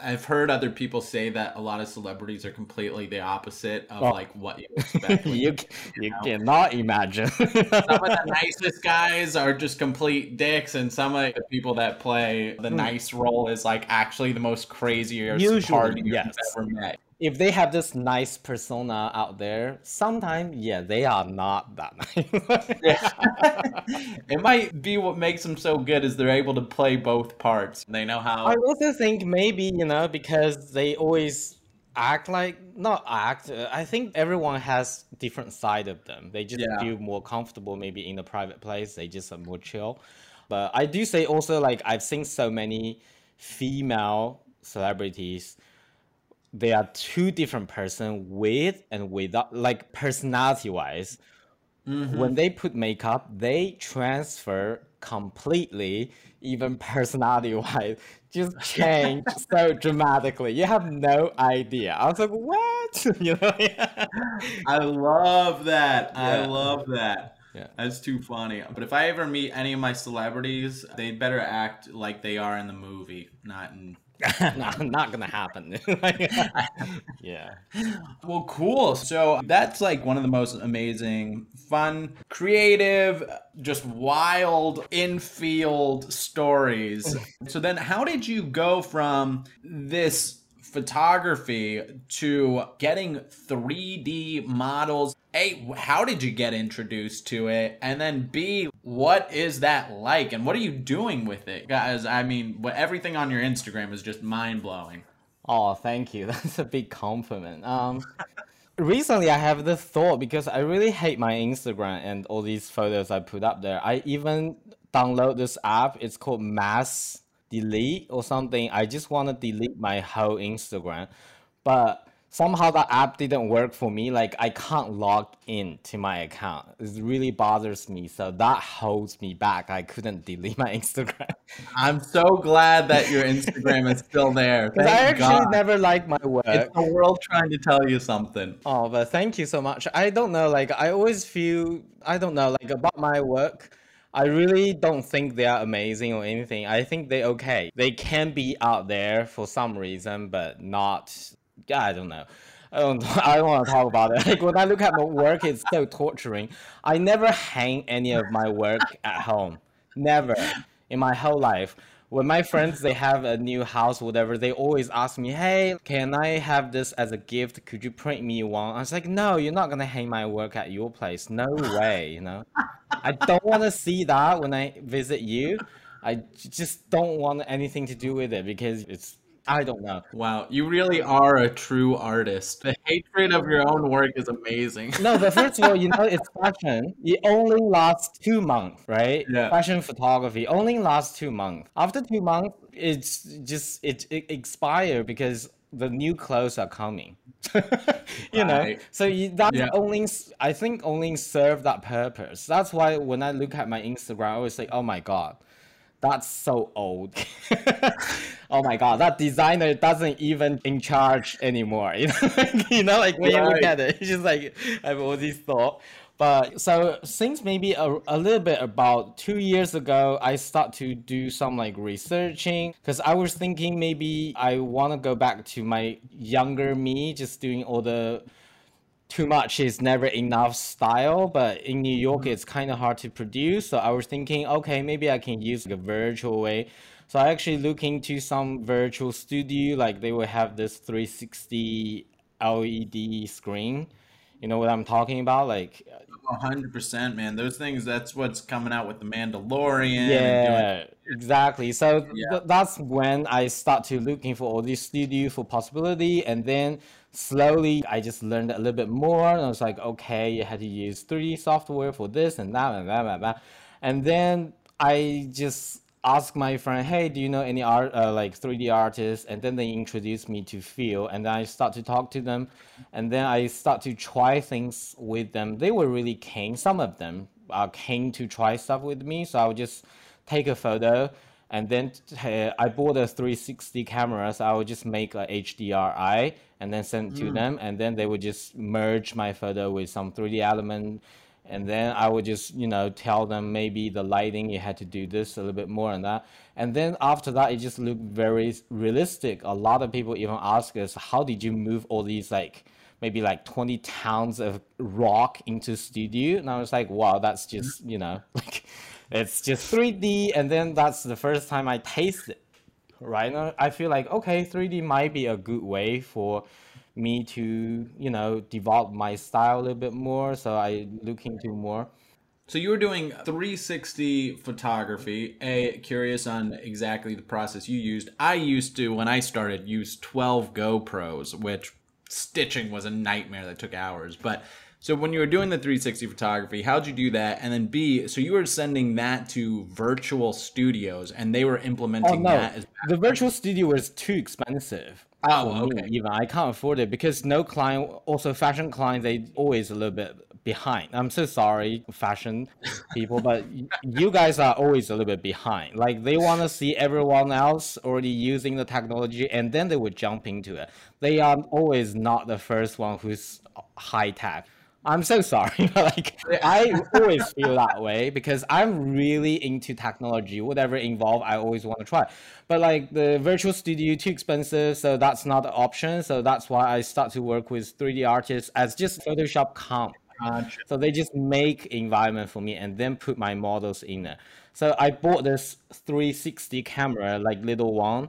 I'm I've heard other people say that a lot of celebrities are completely the opposite of oh. like what you [laughs] expect. you you, [laughs] you know? cannot imagine. some of the [laughs] nicest guys are just complete dicks, and some of the people that play the hmm. nice role is like actually the most craziest Usually, party yes. you've ever met if they have this nice persona out there, sometimes yeah, they are not that [laughs] nice. yeah. it might be what makes them so good is they're able to play both parts. They know how. I also think maybe you know because they always act like not act. Uh, I think everyone has different side of them. They just yeah. feel more comfortable maybe in a private place. They just are more chill. But I do say also like I've seen so many female celebrities they are two different person with and without like personality wise mm-hmm. when they put makeup they transfer completely even personality wise just change [laughs] so dramatically you have no idea i was like what [laughs] you know i love that yeah. i love that yeah. That's too funny. But if I ever meet any of my celebrities, they better act like they are in the movie, not in [laughs] not, not gonna happen. [laughs] yeah. Well, cool. So that's like one of the most amazing, fun, creative, just wild infield stories. [laughs] so then, how did you go from this? Photography to getting 3D models. A, how did you get introduced to it? And then B, what is that like? And what are you doing with it? Guys, I mean, everything on your Instagram is just mind blowing. Oh, thank you. [laughs] That's a big compliment. Um, recently I have this thought because I really hate my Instagram and all these photos I put up there. I even download this app. It's called Mass delete or something. I just want to delete my whole Instagram, but somehow the app didn't work for me. Like I can't log in to my account. It really bothers me. So that holds me back. I couldn't [laughs] delete my Instagram. I'm so glad that your Instagram is still there. [laughs] I actually God. never liked my work. It's the world trying to tell you something. Oh, but thank you so much. I don't know. Like I always feel I don't know. Like about my work. I really don't think they are amazing or anything. I think they're okay. They can be out there for some reason, but not. I don't know. I don't, [laughs] I don't want to talk about it. Like when I look at my work, it's so torturing. I never hang any of my work at home. Never in my whole life when my friends they have a new house whatever they always ask me hey can i have this as a gift? Could you print me one? I was like no you're not gonna hang my work at your place. No way you know? I don't want to see that when i visit you. I just don't want anything to do with it because it's I don't know. Wow, you really are a true artist. The hatred of your own work is amazing. No, but [laughs] first of all, you know, it's fashion. It only lasts two months, right? Yeah. Fashion photography only lasts two months. After two months, it's just it, it expire because the new clothes are coming. [laughs] you know, Right. so you, that Yeah. only I think only serve that purpose. That's why when I look at my Instagram, I always say, "Oh my god." That's so old. oh my god, that designer doesn't even in charge anymore. [laughs] You know, like, you know, like when you look at it, [laughs] it's just like I have all these thoughts. But so since maybe a, a little bit about two years ago, I start to do some like researching because I was thinking maybe I want to go back to my younger me, just doing all the too much is never enough style, but in New York mm-hmm. it's kind of hard to produce. So I was thinking, okay, maybe I can use like a virtual way. So I actually look into some virtual studio, like they will have this 360 LED screen. You know what I'm talking about? Like, uh, hundred percent, man. Those things. That's what's coming out with the Mandalorian. yeah, exactly. So Yeah. th- that's when I start to looking for all these studio for possibility, and then slowly I just learned a little bit more. And I was like, okay, you had to use 3D software for this and that and that and that, and then I just asked my friend, hey, do you know any art uh, like 3D artists? And then they introduced me to Phil, and then I start to talk to them, and then I start to try things with them. They were really keen. Some of them are keen to try stuff with me, so I would just take a photo and then uh, I bought a 360 camera, so I would just make a HDRI and then send it to them, and then they would just merge my photo with some 3D element, and then I would just you know tell them maybe the lighting you had to do this a little bit more and that, and then after that it just looked very realistic. A lot of people even ask us, how did you move all these like maybe like 20 tons of rock into studio? And i was like wow that's just you know [laughs] like it's just 3d and then that's the first time i taste it right now i feel like okay 3d might be a good way for me to you know develop my style a little bit more so i look into more So you were doing 360 photography. A curious on exactly the process you used. I used to when I started use 12 GoPros, which stitching was a nightmare that took hours. But so when you were doing the 360 photography, how'd you do that? And then B, so you were sending that to virtual studios, and they were Oh implementing no, that as the virtual studio was too expensive. Oh, okay. even I can't afford it because no client, also fashion clients, they always a little bit behind. I'm so sorry, fashion people, but you guys are always a little bit behind. Like they want to see everyone else already using the technology, and then they would jump into it. They are always not the first one who's high tech. I'm so sorry. [laughs] like I always feel that way because I'm really into technology. Whatever involved, I always want to try. But like the virtual studio too expensive, so that's not an option. So that's why I start to work with 3D artists as just Photoshop comp. So they just make environment for me and then put my models in there. So I bought this 360 camera, like little one,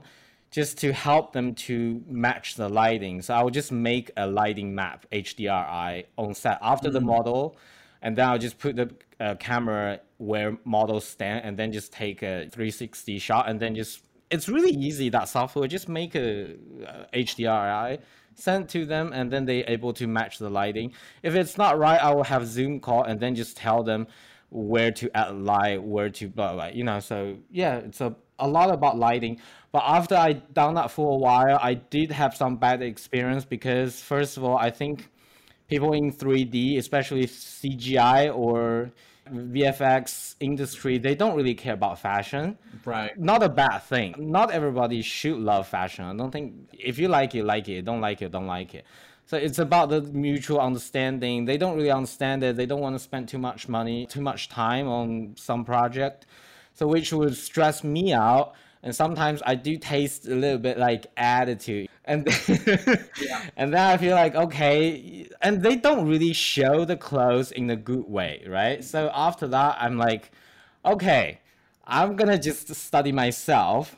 just to help them to match the lighting. So I will just make a lighting map HDRI on set after the model, and then I'll just put the uh, camera where models stand, and then just take a 360 shot, and then just it's really easy that software. Just make a uh, HDRI, send to them, and then they able to match the lighting. If it's not right, I will have Zoom call, and then just tell them where to add light, where to blah blah. You know, so yeah, it's a a lot about lighting. But after I done that for a while, I did have some bad experience because first of all, I think people in 3D, especially CGI or VFX industry, they don't really care about fashion. right. Not a bad thing. Not everybody should love fashion. I don't think if you like it, like it. Don't like it, don't like it. So it's about the mutual understanding. They don't really understand it. They don't want to spend too much money, too much time on some project. So which would stress me out. And sometimes I do taste a little bit like attitude. And [laughs] and then I feel like okay, and they don't really show the clothes in a good way, right? So after that I'm like, okay, I'm gonna just study myself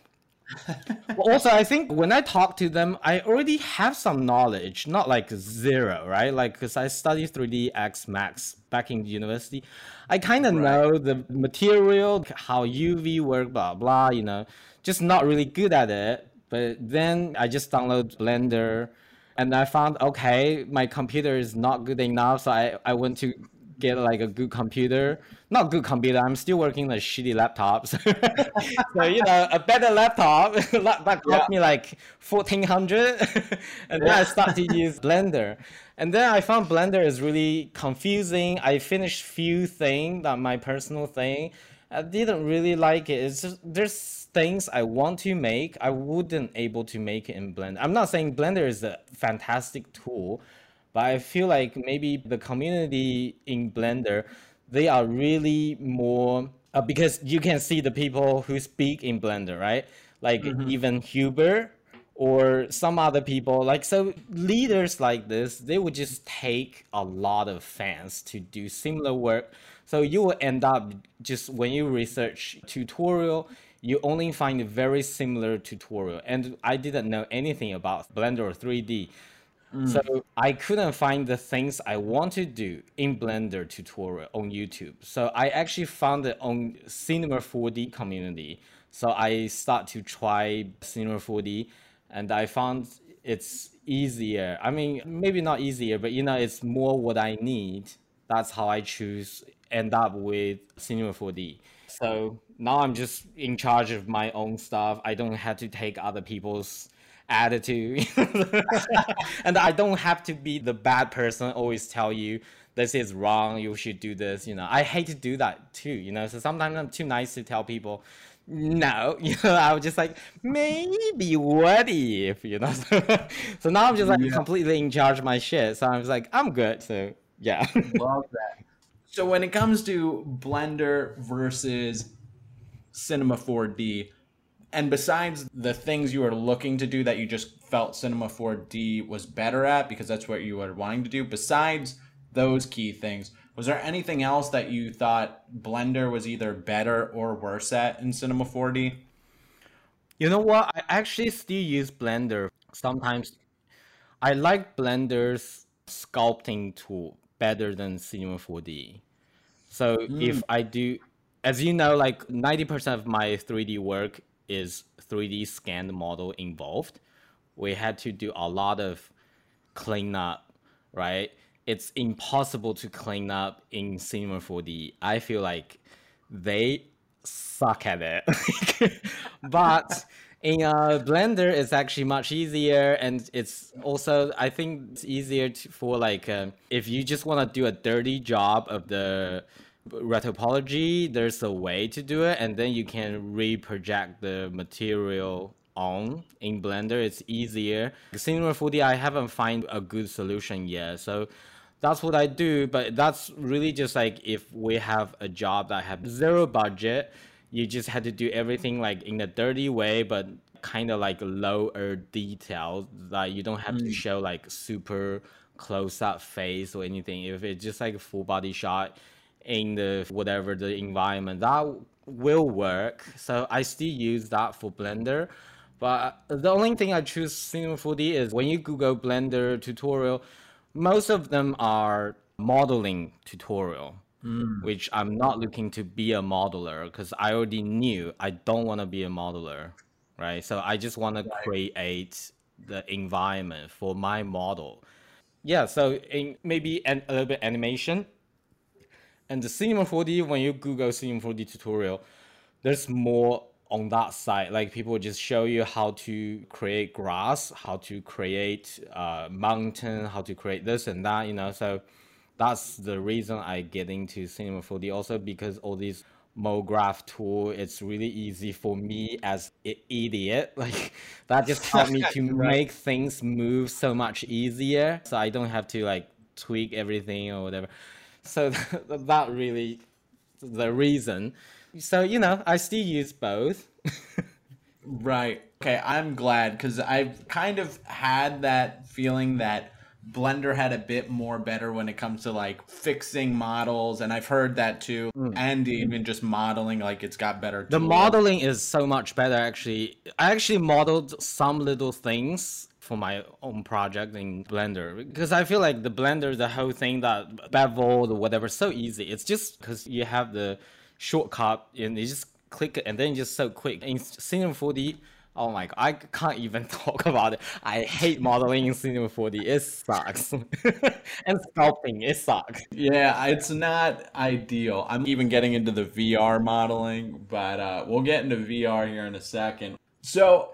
also, I think when I talk to them, I already have some knowledge, not like zero, right? Like, because I studied 3ds Max back in university, I kind of right. know the material, how UV work, blah blah. You know, just not really good at it. But then I just download Blender, and I found okay, my computer is not good enough, so I I went to get like a good computer. Not good computer. I'm still working on shitty laptops. [laughs] so you know, a better laptop [laughs] that cost me like fourteen hundred, [laughs] and then I started to use Blender. And then I found Blender is really confusing. I finished few things that my personal thing. I didn't really like it. It's just there's things I want to make. I wouldn't able to make it in Blender. I'm not saying Blender is a fantastic tool, but I feel like maybe the community in Blender, they are really more uh, because you can see the people who speak in Blender, right? Like mm-hmm. even Hubert or some other people. Like so, leaders like this, they would just take a lot of fans to do similar work. So you will end up just when you research tutorial, you only find a very similar tutorial. And I didn't know anything about Blender or 3D. Mm. So I couldn't find the things I want to do in Blender tutorial on YouTube. So I actually found it on Cinema 4D community. So I start to try Cinema 4D and I found it's easier. I mean, maybe not easier, but you know, it's more what I need. That's how I choose end up with Cinema 4D. So now I'm just in charge of my own stuff. I don't have to take other people's attitude. [laughs] and I don't have to be the bad person, always tell you this is wrong, you should do this. You know, I hate to do that too, you know. So sometimes I'm too nice to tell people, no, [laughs] you know, I was just like, maybe what if, you know? [laughs] so now I'm just like yeah. completely in charge of my shit. So I was like, I'm good. So yeah. Love that. So when it comes to Blender versus Cinema 4D, and besides the things you were looking to do that you just felt Cinema 4D was better at because that's what you were wanting to do, besides those key things, was there anything else that you thought Blender was either better or worse at in Cinema 4D? You know what? I actually still use Blender. Sometimes I like Blender's sculpting tool better than Cinema 4D. So mm. if I do, as you know, like 90% of my 3D work is 3D scanned model involved. We had to do a lot of cleanup, right? It's impossible to clean up in Cinema 4D. I feel like they suck at it. [laughs] but in Blender, it's actually much easier, and it's also I think it's easier to, for like uh, if you just want to do a dirty job of the retopology, there's a way to do it, and then you can reproject the material on in Blender. It's easier. Cinema 4D, I haven't find a good solution yet, so that's what I do. But that's really just like if we have a job that have zero budget, you just had to do everything like in a dirty way, but kind of like lower details that you don't have mm. to show like super close up face or anything. If it's just like a full body shot in the whatever the environment that will work. So i still use that for blender. But the only thing i choose cinema 4d is when you google blender tutorial most of them are modeling tutorial mm. which i'm not looking to be a modeler because i already knew i don't want to be a modeler right? So i just want to create the environment for my model. Yeah so in maybe an, a little bit animation and the Cinema 4D, when you Google Cinema 4D tutorial, there's more on that side. Like people just show you how to create grass, how to create uh, mountain, how to create this and that, you know. So that's the reason I get into Cinema 4D also because all these MoGraph tool, it's really easy for me as an idiot. [laughs] Like that just [laughs] helped me to right. make things move so much easier. So I don't have to like tweak everything or whatever so [laughs] that really the reason. So you know, I still use both. right. Okay, I'm glad because I've kind of had that feeling that Blender had a bit more better when it comes to like fixing models, and I've heard that too, and even just modeling, like it's got better. Mm. The tools. modeling is so much better actually. I actually modeled some little things for my own project in Blender because I feel like the Blender, the whole thing that bevel or whatever, so easy. It's just because you have the shortcut and you just click it and then just so quick. In Cinema 4D, oh my god, I can't even [laughs] talk about it. I hate modeling in Cinema 4D. It sucks. [laughs] and sculpting, it sucks. Yeah, it's not ideal. I'm even getting into the VR modeling, but uh, we'll get into VR here in a second. So,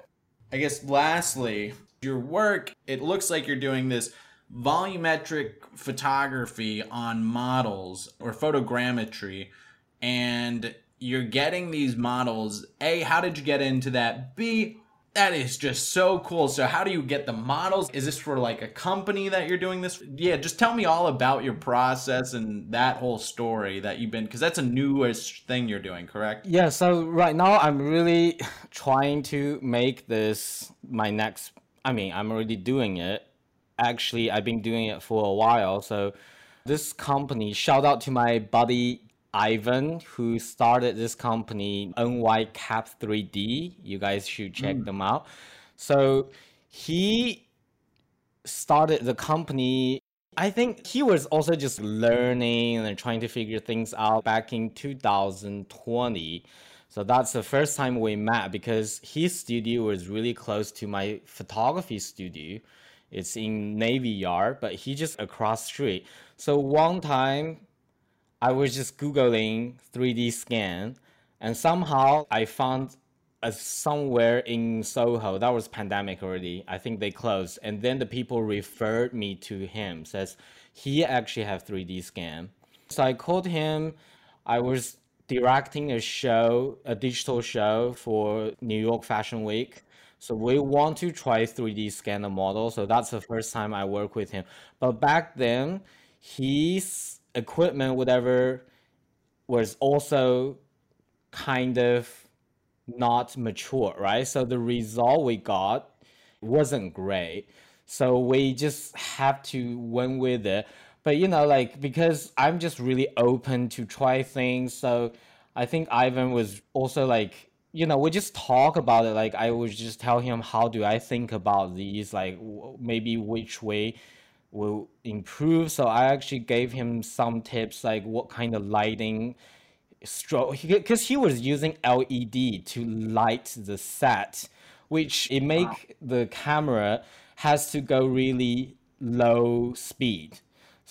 I guess lastly, your work, it looks like you're doing this volumetric photography on models or photogrammetry, and you're getting these models. A, how did you get into that? B, that is just so cool. So, how do you get the models? Is this for like a company that you're doing this? Yeah, just tell me all about your process and that whole story that you've been, because that's a newish thing you're doing, correct? Yeah, so right now I'm really [laughs] trying to make this my next. I mean, I'm already doing it. Actually, I've been doing it for a while. So, this company, shout out to my buddy Ivan, who started this company, NY Cap 3D. You guys should check mm. them out. So, he started the company I think he was also just learning and trying to figure things out back in 2020. So that's the first time we met because his studio was really close to my photography studio. It's in Navy Yard, but he just across street. So one time I was just Googling 3D scan and somehow I found a, somewhere in Soho. That was pandemic already. I think they closed. And then the people referred me to him, says he actually have 3D scan. So I called him. I was directing a show, a digital show for New York Fashion Week. So we want to try 3D scan the model. So that's the first time I work with him. But back then, his equipment, whatever, was also kind of not mature, right? So the result we got wasn't great. So we just have to went with it. But you know, like because I'm just really open to try things. So I think Ivan was also like, you know, we just talk about it. Like I would just tell him how do I think about these, like w- maybe which way will improve. So I actually gave him some tips, like what kind of lighting stroke because he was using LED to light the set, which it make the camera has to go really low speed.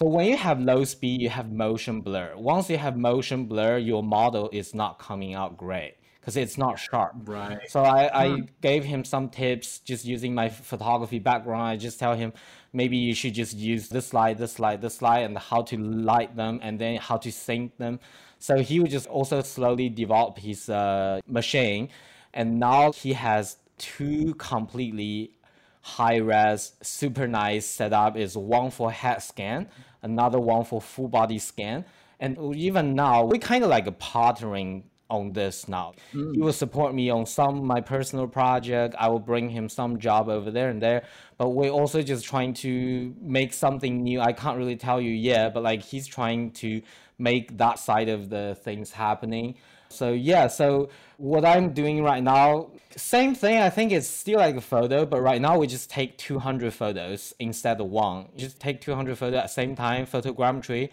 So when you have low speed, you have motion blur. Once you have motion blur, your model is not coming out great because it's not sharp. Right. So I, I gave him some tips just using my photography background. I just tell him maybe you should just use this light, this light, this light, and how to light them, and then how to sync them. So he would just also slowly develop his uh, machine, and now he has two completely high res, super nice setup. Is one for head scan, another one for full body scan, and even now we kind of like a partnering on this now. Mm. He will support me on some my personal project. I will bring him some job over there and there. But we're also just trying to make something new. I can't really tell you yet, but like he's trying to make that side of the things happening. So yeah, so what I'm doing right now, same thing. I think it's still like a photo, but right now we just take 200 photos instead of one. You just take 200 photos at the same time, photogrammetry,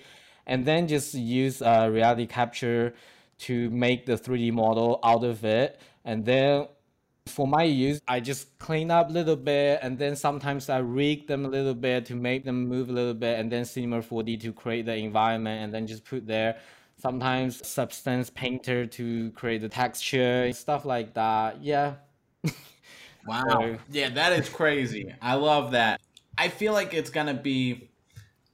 and then just use uh, RealityCapture to make the 3D model out of it. And then for my use, I just clean up a little bit, and then sometimes I rig them a little bit to make them move a little bit, and then Cinema 4D to create the environment, and then just put there. Sometimes Substance Painter to create the texture, stuff like that. Yeah. [laughs] Wow. So- Yeah, that is crazy. I love that. I feel like it's going to be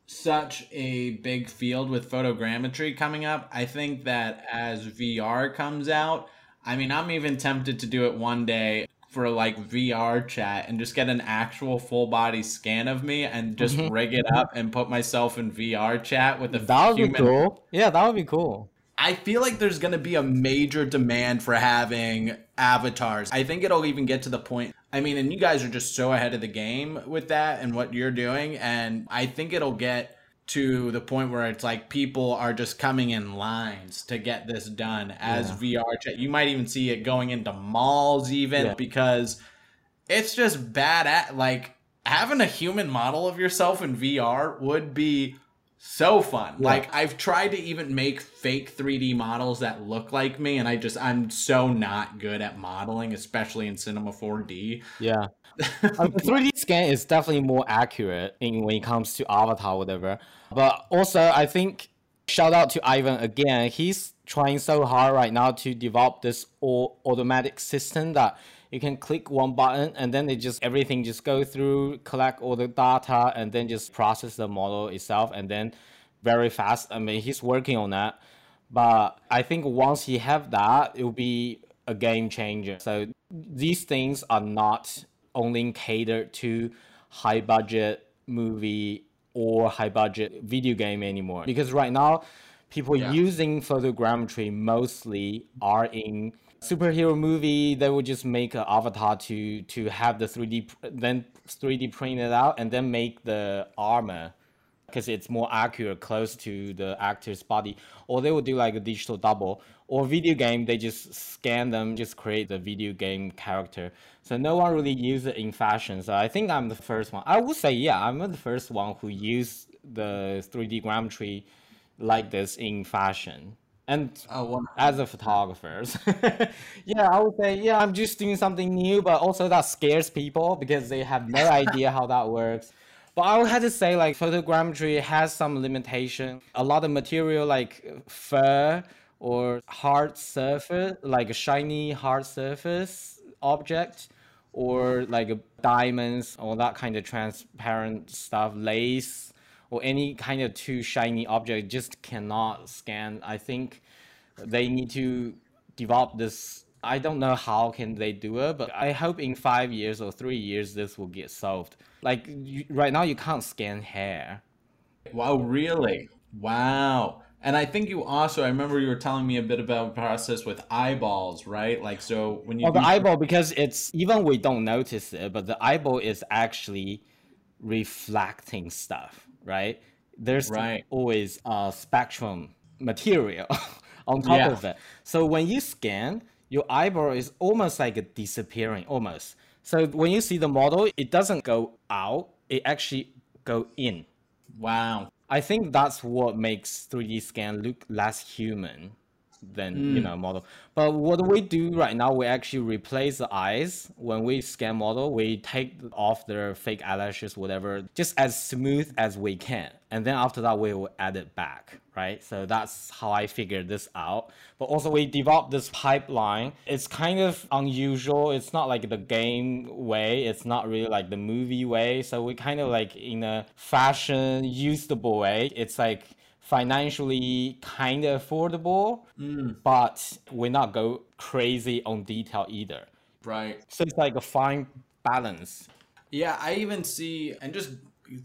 such a big field with photogrammetry coming up. I think that as VR comes out, I mean, I'm even tempted to do it one day for like VRChat and just get an actual full body scan of me and just mm-hmm. rig it up and put myself in VRChat with a That would be cool. Yeah, that would be cool. I feel like there's going to be a major demand for having avatars. I think it'll even get to the point I mean, and you guys are just so ahead of the game with that and what you're doing. And I think it'll get to the point where it's like people are just coming in lines to get this done as Yeah. VR. You might even see it going into malls, even Yeah. because it's just bad at like having a human model of yourself in VR would be so fun. Yeah. Like I've tried to even make fake 3D models that look like me and I just I'm so not good at modeling, especially in Cinema 4D. Yeah. I mean, 3D scan is definitely more accurate in when it comes to avatar, whatever. But also, I think shout out to Ivan again. He's trying so hard right now to develop this all automatic system that you can click one button and then it just everything just go through, collect all the data, and then just process the model itself, and then very fast. I mean, he's working on that. But I think once he have that, it will be a game changer. So these things are not only cater to high budget movie or high budget video game anymore. Because right now, people Yeah. using photogrammetry mostly are in superhero movie. They would just make an avatar to to have the 3D then 3D print it out and then make the armor because it's more accurate, close to the actor's body. Or they would do like a digital double. Or video game, they just scan them, just create the video game character. So no one really used it in fashion. So I think I'm the first one. I would say, yeah, I'm the first one who used the 3D grammetry like this in fashion. And Oh, as a photographer. [laughs] yeah, I would say, yeah, I'm just doing something new, but also that scares people because they have no [laughs] idea how that works. But I would have to say, like, photogrammetry has some limitation. A lot of material, like fur or hard surface, like a shiny hard surface object, or like diamonds, or that kind of transparent stuff, lace, or any kind of too shiny object just cannot scan. I think they need to develop this. I don't know how can they do it, but I hope in five years or three years this will get solved. Like you, right now, you can't scan hair. Wow, really? Wow. And I think you also, I remember you were telling me a bit about the process with eyeballs, right? Like, so when you. Well, the do- eyeball because it's even we don't notice it, but the eyeball is actually reflecting stuff, right? There's Right. always a spectrum material [laughs] on top Yeah. of it. So when you scan, your eyeball is almost like a disappearing, almost. So when you see the model, it doesn't go out; it actually go in. Wow. I think that's what makes 3D scan look less human than you hmm. know model. But what we do right now, we actually replace the eyes when we scan model. We take off their fake eyelashes, whatever, just as smooth as we can, and then after that we will add it back, right? So that's how I figured this out. But also we developed this pipeline. It's kind of unusual. It's not like the game way. It's not really like the movie way. So we kind of like in a fashion usable way. It's like financially kind of affordable, hmm. but we're not go crazy on detail either. Right. So it's like a fine balance. Yeah, I even see, and just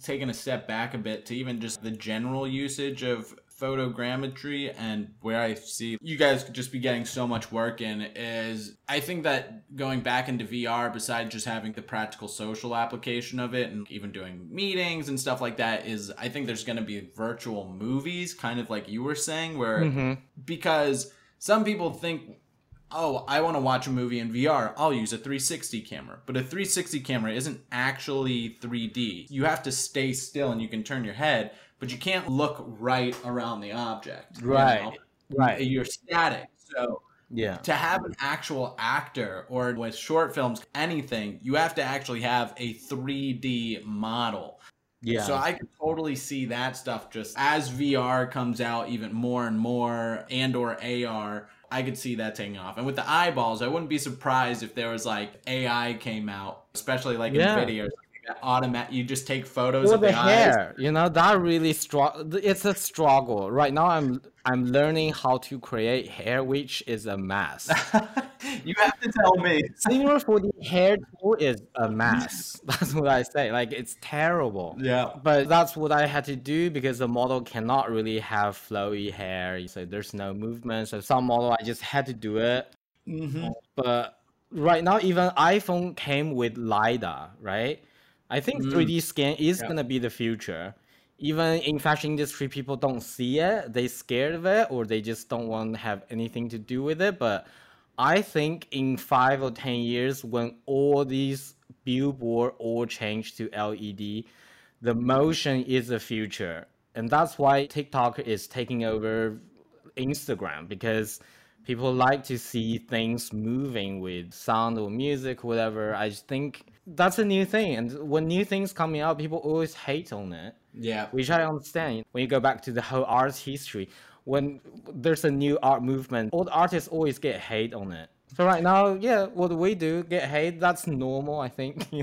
taking a step back a bit to even just the general usage of photogrammetry and where I see you guys could just be getting so much work in is I think that going back into VR, besides just having the practical social application of it and even doing meetings and stuff like that, is I think there's going to be virtual movies, kind of like you were saying, where mm-hmm. because some people think oh, I want to watch a movie in VR, I'll use a 360 camera. But a 360 camera isn't actually 3D. You have to stay still and you can turn your head, but you can't look right around the object. you Right. know? Right. You're static. So Yeah. to have an actual actor or with short films, anything, you have to actually have a 3D model. Yeah. So I can totally see that stuff just as VR comes out even more and more and or AR, I could see that taking off. And with the eyeballs, I wouldn't be surprised if there was like AI came out, especially like Yeah. in videos. Automatic, you just take photos or of the the, eyes. hair you know that really struggle it's a struggle right now i'm i'm learning how to create hair which is a mess [laughs] You have to tell me. Cinema 4D hair tool is a mess [laughs] [laughs] that's what i say like it's terrible Yeah. but that's what i had to do because the model cannot really have flowy hair so there's no movement so some model i just had to do it Mm-hmm. but right now even iPhone came with LiDAR, right? I think mm. 3D scan is gonna be the future. Even in fashion industry, people don't see it. They scared of it, or they just don't want to have anything to do with it. But I think in five or ten years, when all these billboard all change to LED, the motion is the future, and that's why TikTok is taking over Instagram because people like to see things moving with sound or music, whatever. I just think that's a new thing, and when new things coming out, people always hate on it, Yeah. which I understand. When you go back to the whole art history, when there's a new art movement, all the artists always get hate on it. So right now, yeah, what we do get hate. That's normal, I think. [laughs]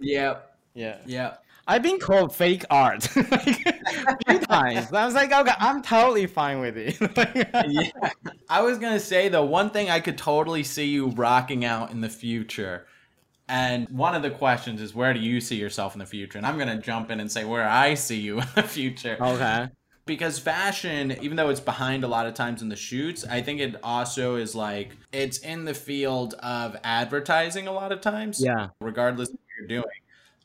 Yeah. Yeah. Yeah. I've been called fake art [laughs] like, a few [laughs] times. I was like, okay, I'm totally fine with it. [laughs] yeah. I was gonna say the one thing I could totally see you rocking out in the future, and one of the questions is where do you see yourself in the future? And I'm gonna jump in and say where I see you in the future. okay. Because fashion, even though it's behind a lot of times in the shoots, I think it also is like it's in the field of advertising a lot of times. Yeah. Regardless of what you're doing.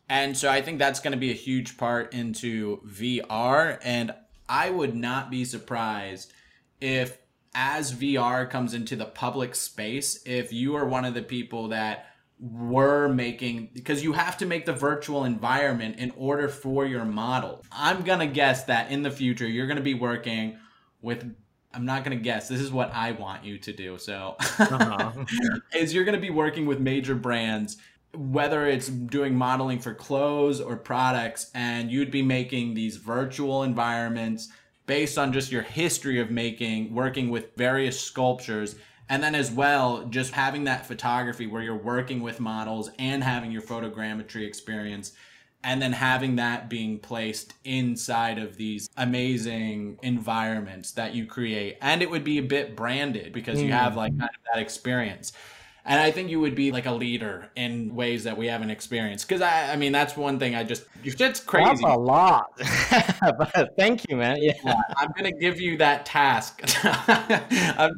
And so I think that's going to be a huge part into VR. And I would not be surprised if, as VR comes into the public space, if you are one of the people that were making, because you have to make the virtual environment in order for your model. I'm going to guess that in the future, you're going to be working with. I'm not gonna guess. This is what I want you to do. So, Uh-huh. [laughs] is you're gonna be working with major brands whether it's doing modeling for clothes or products, and you'd be making these virtual environments based on just your history of making, working with various sculptures. And then, as well, just having that photography where you're working with models and having your photogrammetry experience, and then having that being placed inside of these amazing environments that you create. And it would be a bit branded because you hmm. have like kind of that experience. And I think you would be like a leader in ways that we haven't experienced. Because I, I mean, that's one thing I just, your shit's That's crazy. a lot. [laughs] but thank you, man. Yeah. I'm going to give you that task. [laughs] I,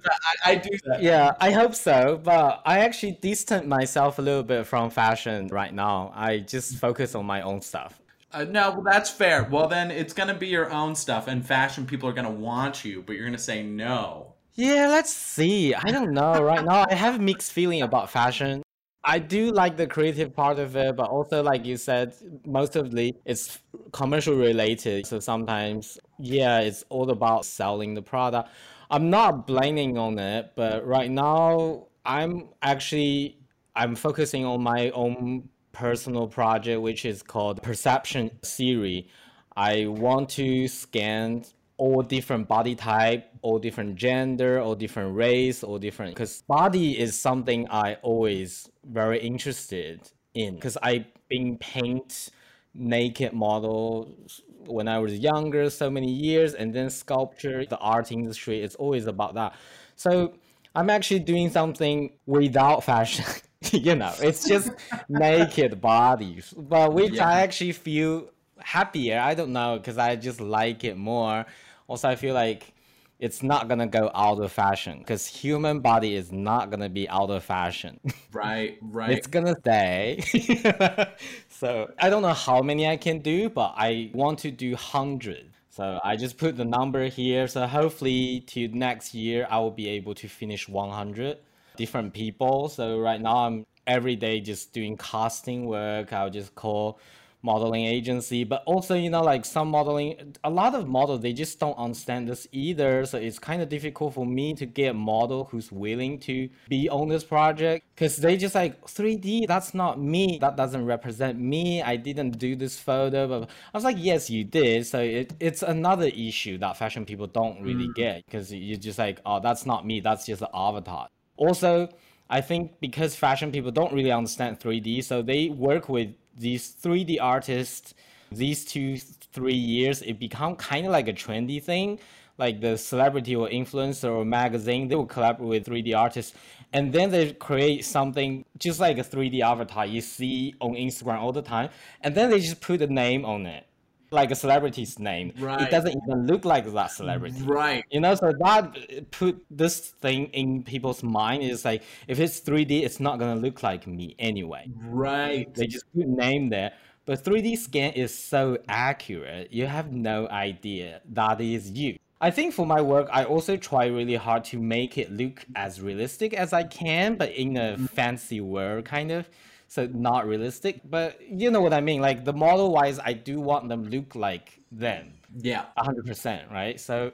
I do that. Yeah, I hope so. But I actually distant myself a little bit from fashion right now. I just focus on my own stuff. Uh, no, well, that's fair. Well, then it's going to be your own stuff, and fashion people are going to want you, but you're going to say no. Yeah, let's see. I don't know. Right now, I have mixed feeling about fashion. I do like the creative part of it, but also, like you said, most mostly it's commercial related. So sometimes, yeah, it's all about selling the product. I'm not blaming on it, but right now, I'm actually I'm focusing on my own personal project, which is called Perception Siri. I want to scan all different body type, all different gender, all different race, all different because body is something I always very interested in because I been paint naked models when I was younger so many years and then sculpture, the art industry is always about that. So I'm actually doing something without fashion. [laughs] you know, it's just [laughs] naked bodies, but which Yeah. I actually feel happier. I don't know because I just like it more. Also, I feel like it's not gonna go out of fashion because human body is not gonna be out of fashion. Right, [laughs] right. it's gonna stay. [laughs] so I don't know how many I can do, but I want to do hundred. So I just put the number here. So hopefully to next year I will be able to finish 100 different people. So right now I'm every day just doing casting work. I'll just call modeling agency but also you know like some modeling a lot of models they just don't understand this either. So it's kind of difficult for me to get a model who's willing to be on this project. Because they just like 3d that's not me. That doesn't represent me. I didn't do this photo but i was like yes you did. So it, it's another issue that fashion people don't really mm. get because you're just like oh that's not me. That's just an avatar. Also I think because fashion people don't really understand 3D, so they work with these 3D artists. These two, three years, it become kind of like a trendy thing. Like the celebrity or influencer or magazine, they will collaborate with 3D artists, and then they create something just like a 3D avatar you see on Instagram all the time, and then they just put a name on it like a celebrity's name. Right. It doesn't even look like that celebrity. Right. You know, so that put this thing in people's mind is like if it's 3D, it's not gonna look like me anyway. Right. They just put name there. But 3D scan is so accurate, you have no idea that is you. I think for my work, I also try really hard to make it look as realistic as I can, but in a mm. fancy world, kind of. So not realistic, but you know what I mean. Like the model wise, I do want them look like them, Yeah. hundred percent, right? So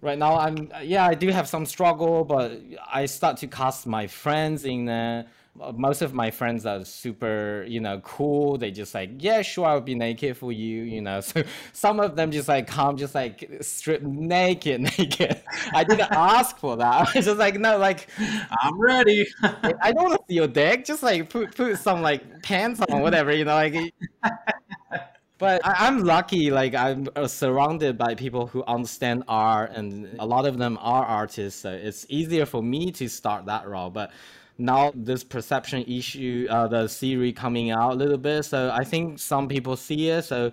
right now, I'm yeah, I do have some struggle, but I start to cast my friends in there. Uh, Most of my friends are super, you know, cool. They just like, yeah, sure, I'll be naked for you, you know. [laughs] So some of them just like come, just like strip naked, [laughs] naked. I didn't ask for that. [laughs] I was just like, no, like I'm ready. I don't want to see your dick. Just like put put some like pants on, whatever, you know, like. But I, I'm lucky, like I'm uh, surrounded by people who understand art, and a lot of them are artists. So it's easier for me to start that role. But now this perception issue, uh, the theory coming out a little bit. So I think some people see it. So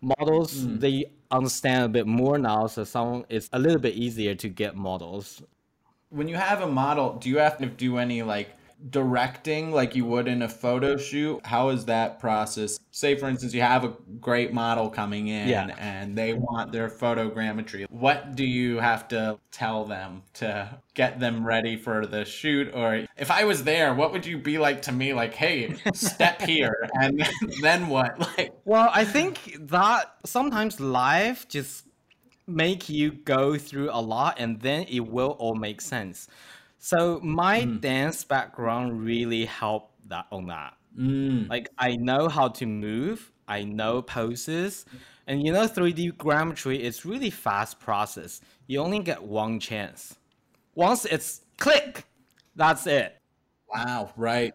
models they understand a bit more now. So some it's a little bit easier to get models. when you have a model, do you have to do any like directing like you would in a photo shoot? How is that process? Say for instance you have a great model coming in Yeah. and they want their photogrammetry. What do you have to tell them to get them ready for the shoot or if I was there, what would you be like to me like, "Hey, step [laughs] here." And [laughs] then what? Like Well, I think that sometimes life just make you go through a lot and then it will all make sense. So my mm. dance background really helped that on that. Mm. Like I know how to move, I know poses, and you know 3D grammetry is really fast process. You only get one chance. Once it's click, that's it wow, right.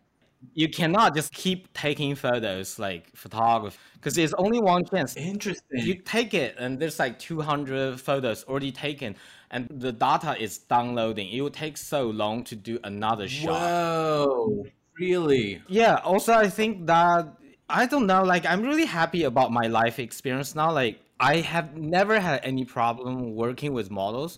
You cannot just keep taking photos like photography because there's only one chance Interesting. you take it and there's like 200 photos already taken and the data is downloading it will take so long to do another shot Whoa. Really? yeah also i think that i don't know like i'm really happy about my life experience now like i have never had any problem working with models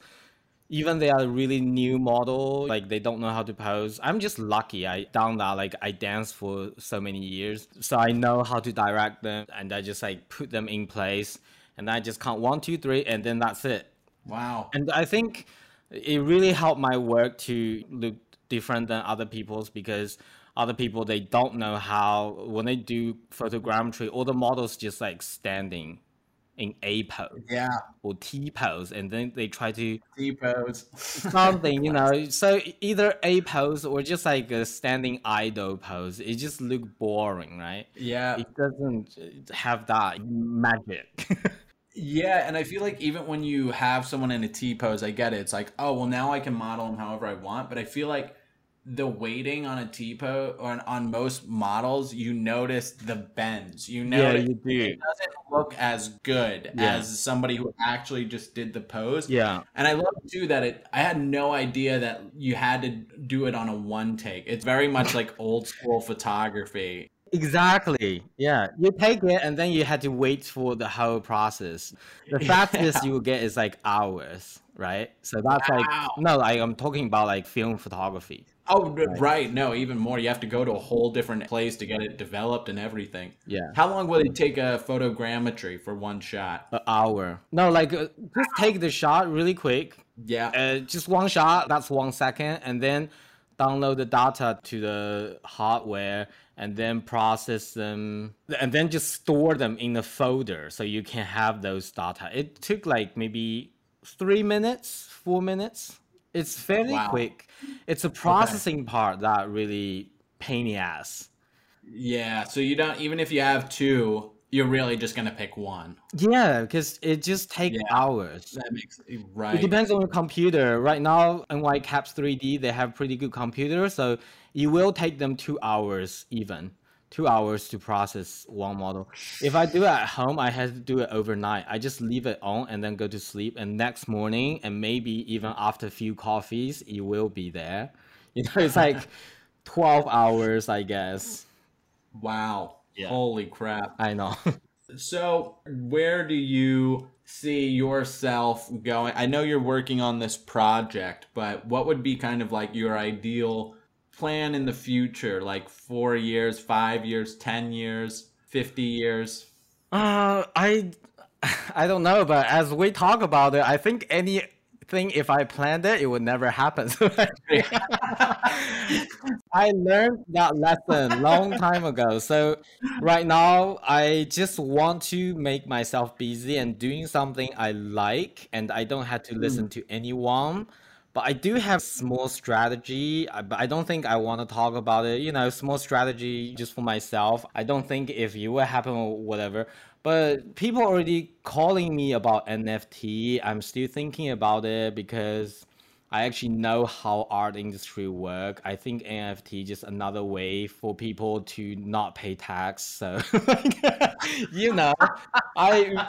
even they are really new model like they don't know how to pose. I'm just lucky i done that like i danced for so many years. So i know how to direct them and i just like put them in place and i just count one two three and then that's it. Wow. and I think it really helped my work to look different than other people's because other people they don't know how when they do photogrammetry, all the models just like standing in A pose Yeah. or T pose, and then they try to T-pose. [laughs] something, you know. So either A pose or just like a standing idle pose. It just look boring, right? Yeah. It doesn't uh, have that magic. [laughs] Yeah, and I feel like even when you have someone in a T pose, I get it. It's like, oh, well, now I can model them however I want. But I feel like the weighting on a T pose on, on most models, you notice the bends. You yeah, notice you do. it doesn't look as good Yeah. as somebody who actually just did the pose. Yeah. And I love too that it. I had no idea that you had to do it on a one take. It's very much like old school photography. Exactly. Yeah. You take it and then you had to wait for the whole process. The [laughs] fastest you will get is like hours, right? So that's Wow. like no, like I'm talking about like film photography. Oh, right. No, even more. You have to go to a whole different place to get it developed and everything. Yeah. How long will it take a photogrammetry for one shot? An hour. No, like uh, just take the shot really quick. Yeah. Uh, just one shot, that's one second, and then download the data to the hardware and then process them and then just store them in a folder so you can have those data. It took like maybe three minutes, four minutes. It's fairly Wow. quick. It's a processing part that really pain the ass. yeah. So you don't, even if you have two, you're really just to pick one. Yeah, because it just takes Yeah. hours. That makes eh, right. It depends on your computer. Right now, NY Caps 3D, they have pretty good computer, so it will take them two hours even. Two hours to process one model. If I do it at home, I have to do it overnight. I just leave it on and then go to sleep. And next morning, and maybe even after a few coffees, it will be there. [laughs] You know, it's like [laughs] 12 hours, I guess. Wow. Yeah. Holy crap. I know. [laughs] So, where do you see yourself going? I know you're working on this project, but what would be kind of like your ideal plan in the future? Like four years, five years, 10 years, 50 years? Uh, I, [laughs] I don't know, but as we talk about it, I think anything if I planned it, it would never happen. [laughs] I learned that lesson long time ago. So right now, I just want to make myself busy and doing something I like, and I don't have to listen to anyone. But I do have small strategy, uh, but I don't think I want to talk about it. You know, small strategy just for myself. I don't think if it will happen or whatever. But people already calling me about NFT. I'm still thinking about it because I actually know how art industry work. I think NFT just another way for people to not pay tax. So, [laughs] you know, I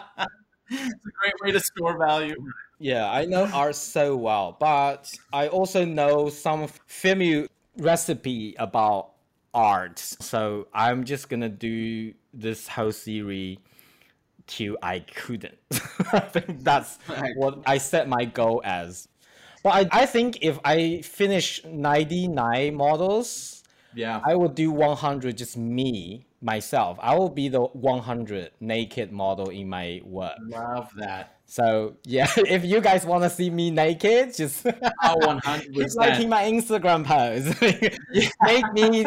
It's a great way to store value. Yeah, I know [laughs] art so well, but I also know some familiar recipe about art. So I'm just gonna do this whole series till I couldn't. [laughs] I think that's what I set my goal as. But I, I think if I finish 99 models, Yeah. I will do 100 just me, myself. I will be the 100 naked model in my work. love that. So yeah, [laughs] if you guys want to see me naked, just Oh, 100%. [laughs] liking my Instagram post. [laughs] make me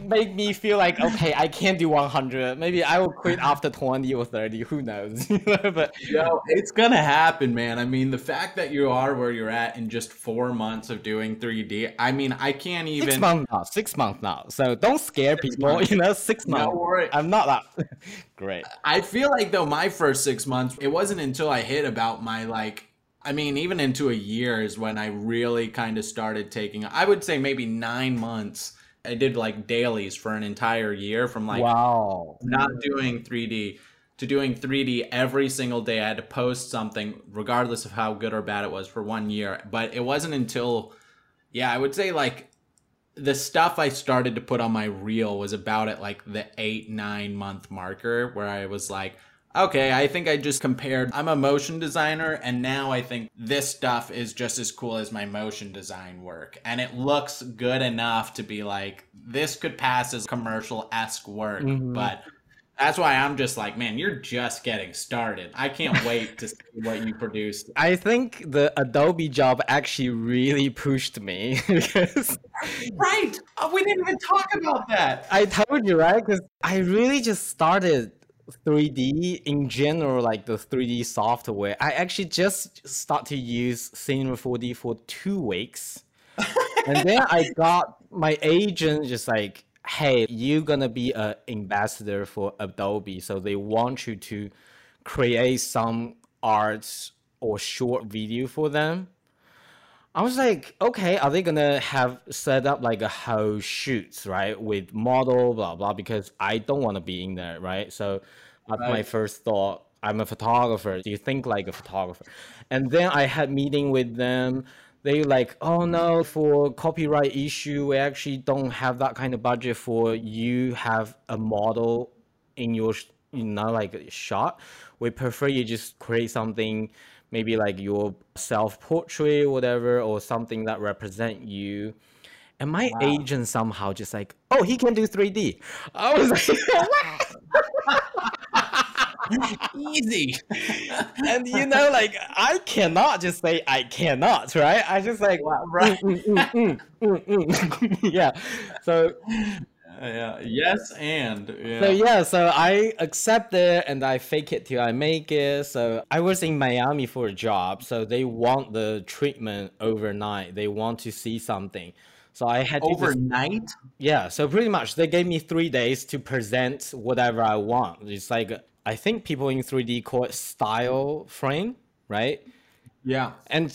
make me feel like okay, I can't do 100. Maybe I will quit after 20 or 30. Who knows? [laughs] but Yo, it's gonna happen, man. I mean, the fact that you are where you're at in just four months of doing 3D, I mean, I can't even. six months now. Six months now. So don't scare people. months. [laughs] You know, six No months. worry. I'm not that [laughs] great. I feel like though my first six months, it wasn't until I hit about my like. I mean, even into a year is when I really kind of started taking. I would say maybe nine months. I did like dailies for an entire year from like Wow. not doing 3D to doing 3D every single day. I had to post something, regardless of how good or bad it was, for one year. But it wasn't until, yeah, I would say like the stuff I started to put on my reel was about at like the eight, nine month marker where I was like, okay, I think I just compared. I'm a motion designer, and now I think this stuff is just as cool as my motion design work. And it looks good enough to be like, this could pass as commercial esque work. Mm-hmm. But that's why I'm just like, man, you're just getting started. I can't [laughs] wait to see what you produce. I think the Adobe job actually really pushed me [laughs] because Right. Oh, we didn't even talk about that. I told you, right? Because I really just started 3D in general, like the 3D software. I actually just start to use Cinema 4D for two weeks. [laughs] and then I got my agent just like, hey, you're gonna be an ambassador for Adobe. So they want you to create some arts or short video for them. I was like, okay, are they gonna have set up like a whole shoots, right, with model, blah blah? Because I don't want to be in there, right? So that's my first thought. I'm a photographer. Do you think like a photographer? And then I had meeting with them. They like, oh no, for copyright issue, we actually don't have that kind of budget for you have a model in your you know like shot we prefer you just create something maybe like your self portrait or whatever or something that represent you and my agent somehow just like oh he can do 3d i was like [laughs] Easy. and you know like i cannot just say i cannot right i just like right. "Mm, mm, mm, mm, mm." [laughs] yeah so Yeah. Yes, and yeah. So yeah, so I accept it and I fake it till I make it. So I was in Miami for a job, so they want the treatment overnight. They want to see something. So I had to just- overnight. yeah, so pretty much they gave me three days to present whatever I want. It's like I think people in 3D call it style frame, right? Yeah. And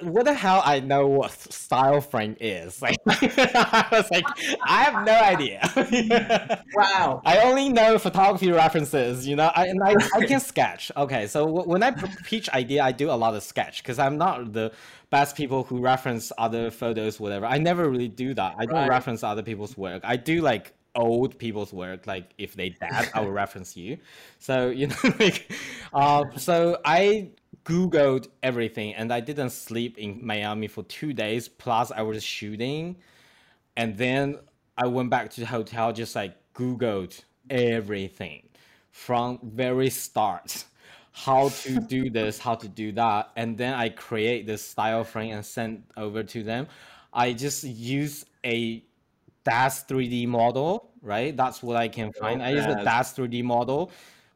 what the hell I know what style frame is. [laughs] Like I was like, I have no idea. [laughs] Wow. I only know photography references, you know, I, and I, I can [laughs] sketch. Okay, so when I pitch idea, I do a lot of sketch because I'm not the best people who reference other photos, whatever. I never really do that. I don't Right. reference other people's work. I do like old people's work. Like if they dead, I will reference you. So you know, like, uh, so I googled everything, and I didn't sleep in Miami for two days. Plus, I was shooting, and then I went back to the hotel, just like googled everything from very start how to do this, how to do that, and then I create this style frame and send over to them. I just use a DAZ 3D model, right? That's what I can find. I use a DAZ 3D model,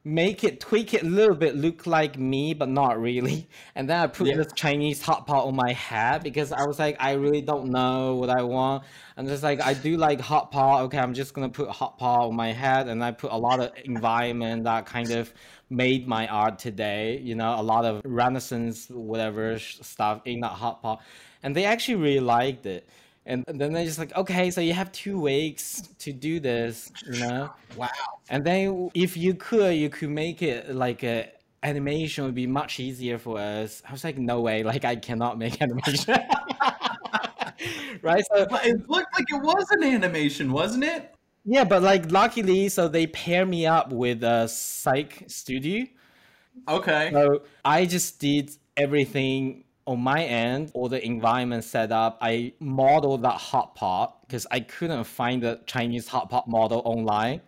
make it tweak it a little bit, look like me, but not really. [laughs] And then I put Yeah. this Chinese hot pot on my head because I was like, I really don't know what I want. And just like I do like hot pot. Okay, I'm just gonna put hot pot on my head, and I put a lot of environment that kind of made my art today. You know, a lot of Renaissance whatever stuff in that hot pot, and they actually really liked it. And then they're just like, okay, so you have two weeks to do this, you know. Wow. And then if you could, you could make it like a animation would be much easier for us. I was like, no way, like I cannot make [laughs] animation. [laughs] right? So But it looked like it was an animation, wasn't it? yeah, but like luckily, so they pair me up with a psych studio. Okay. So I just did everything on my end, all the environment set up. I modeled that hot pot because I couldn't find the Chinese hot pot model online.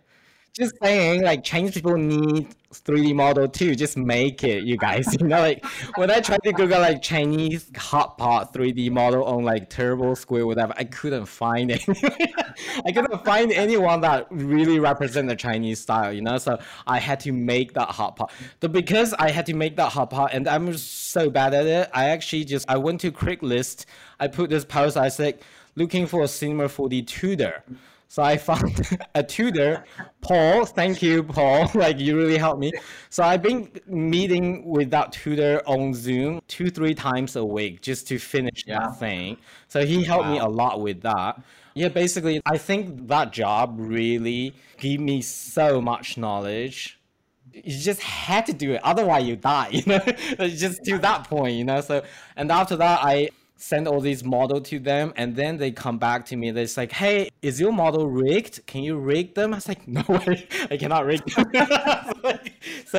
Just saying, like Chinese people need 3D model too. Just make it, you guys. [laughs] You know, like when I tried to Google like Chinese hot pot 3D model on like TurboSquid, whatever, I couldn't find it. [laughs] I couldn't find anyone that really represent the Chinese style, you know. So I had to make that hot pot. But because I had to make that hot pot, and I'm so bad at it, I actually just I went to Craigslist. I put this post. I said, looking for a Cinema 4D tutor. So I found [laughs] a tutor, Paul. Thank you, Paul. [laughs] Like you really helped me. So I've been meeting with that tutor on Zoom two, three times a week just to finish Yeah. that thing. So he helped me a lot with that. Yeah, basically, I think that job really gave me so much knowledge. You just had to do it, otherwise you die. [laughs] You know, just to that point. You know, so and after that, I send all these model to them, and then they come back to me. They're like, "Hey, is your model rigged? Can you rig them?" I was like, "No [laughs] way, I cannot rig them." [laughs] so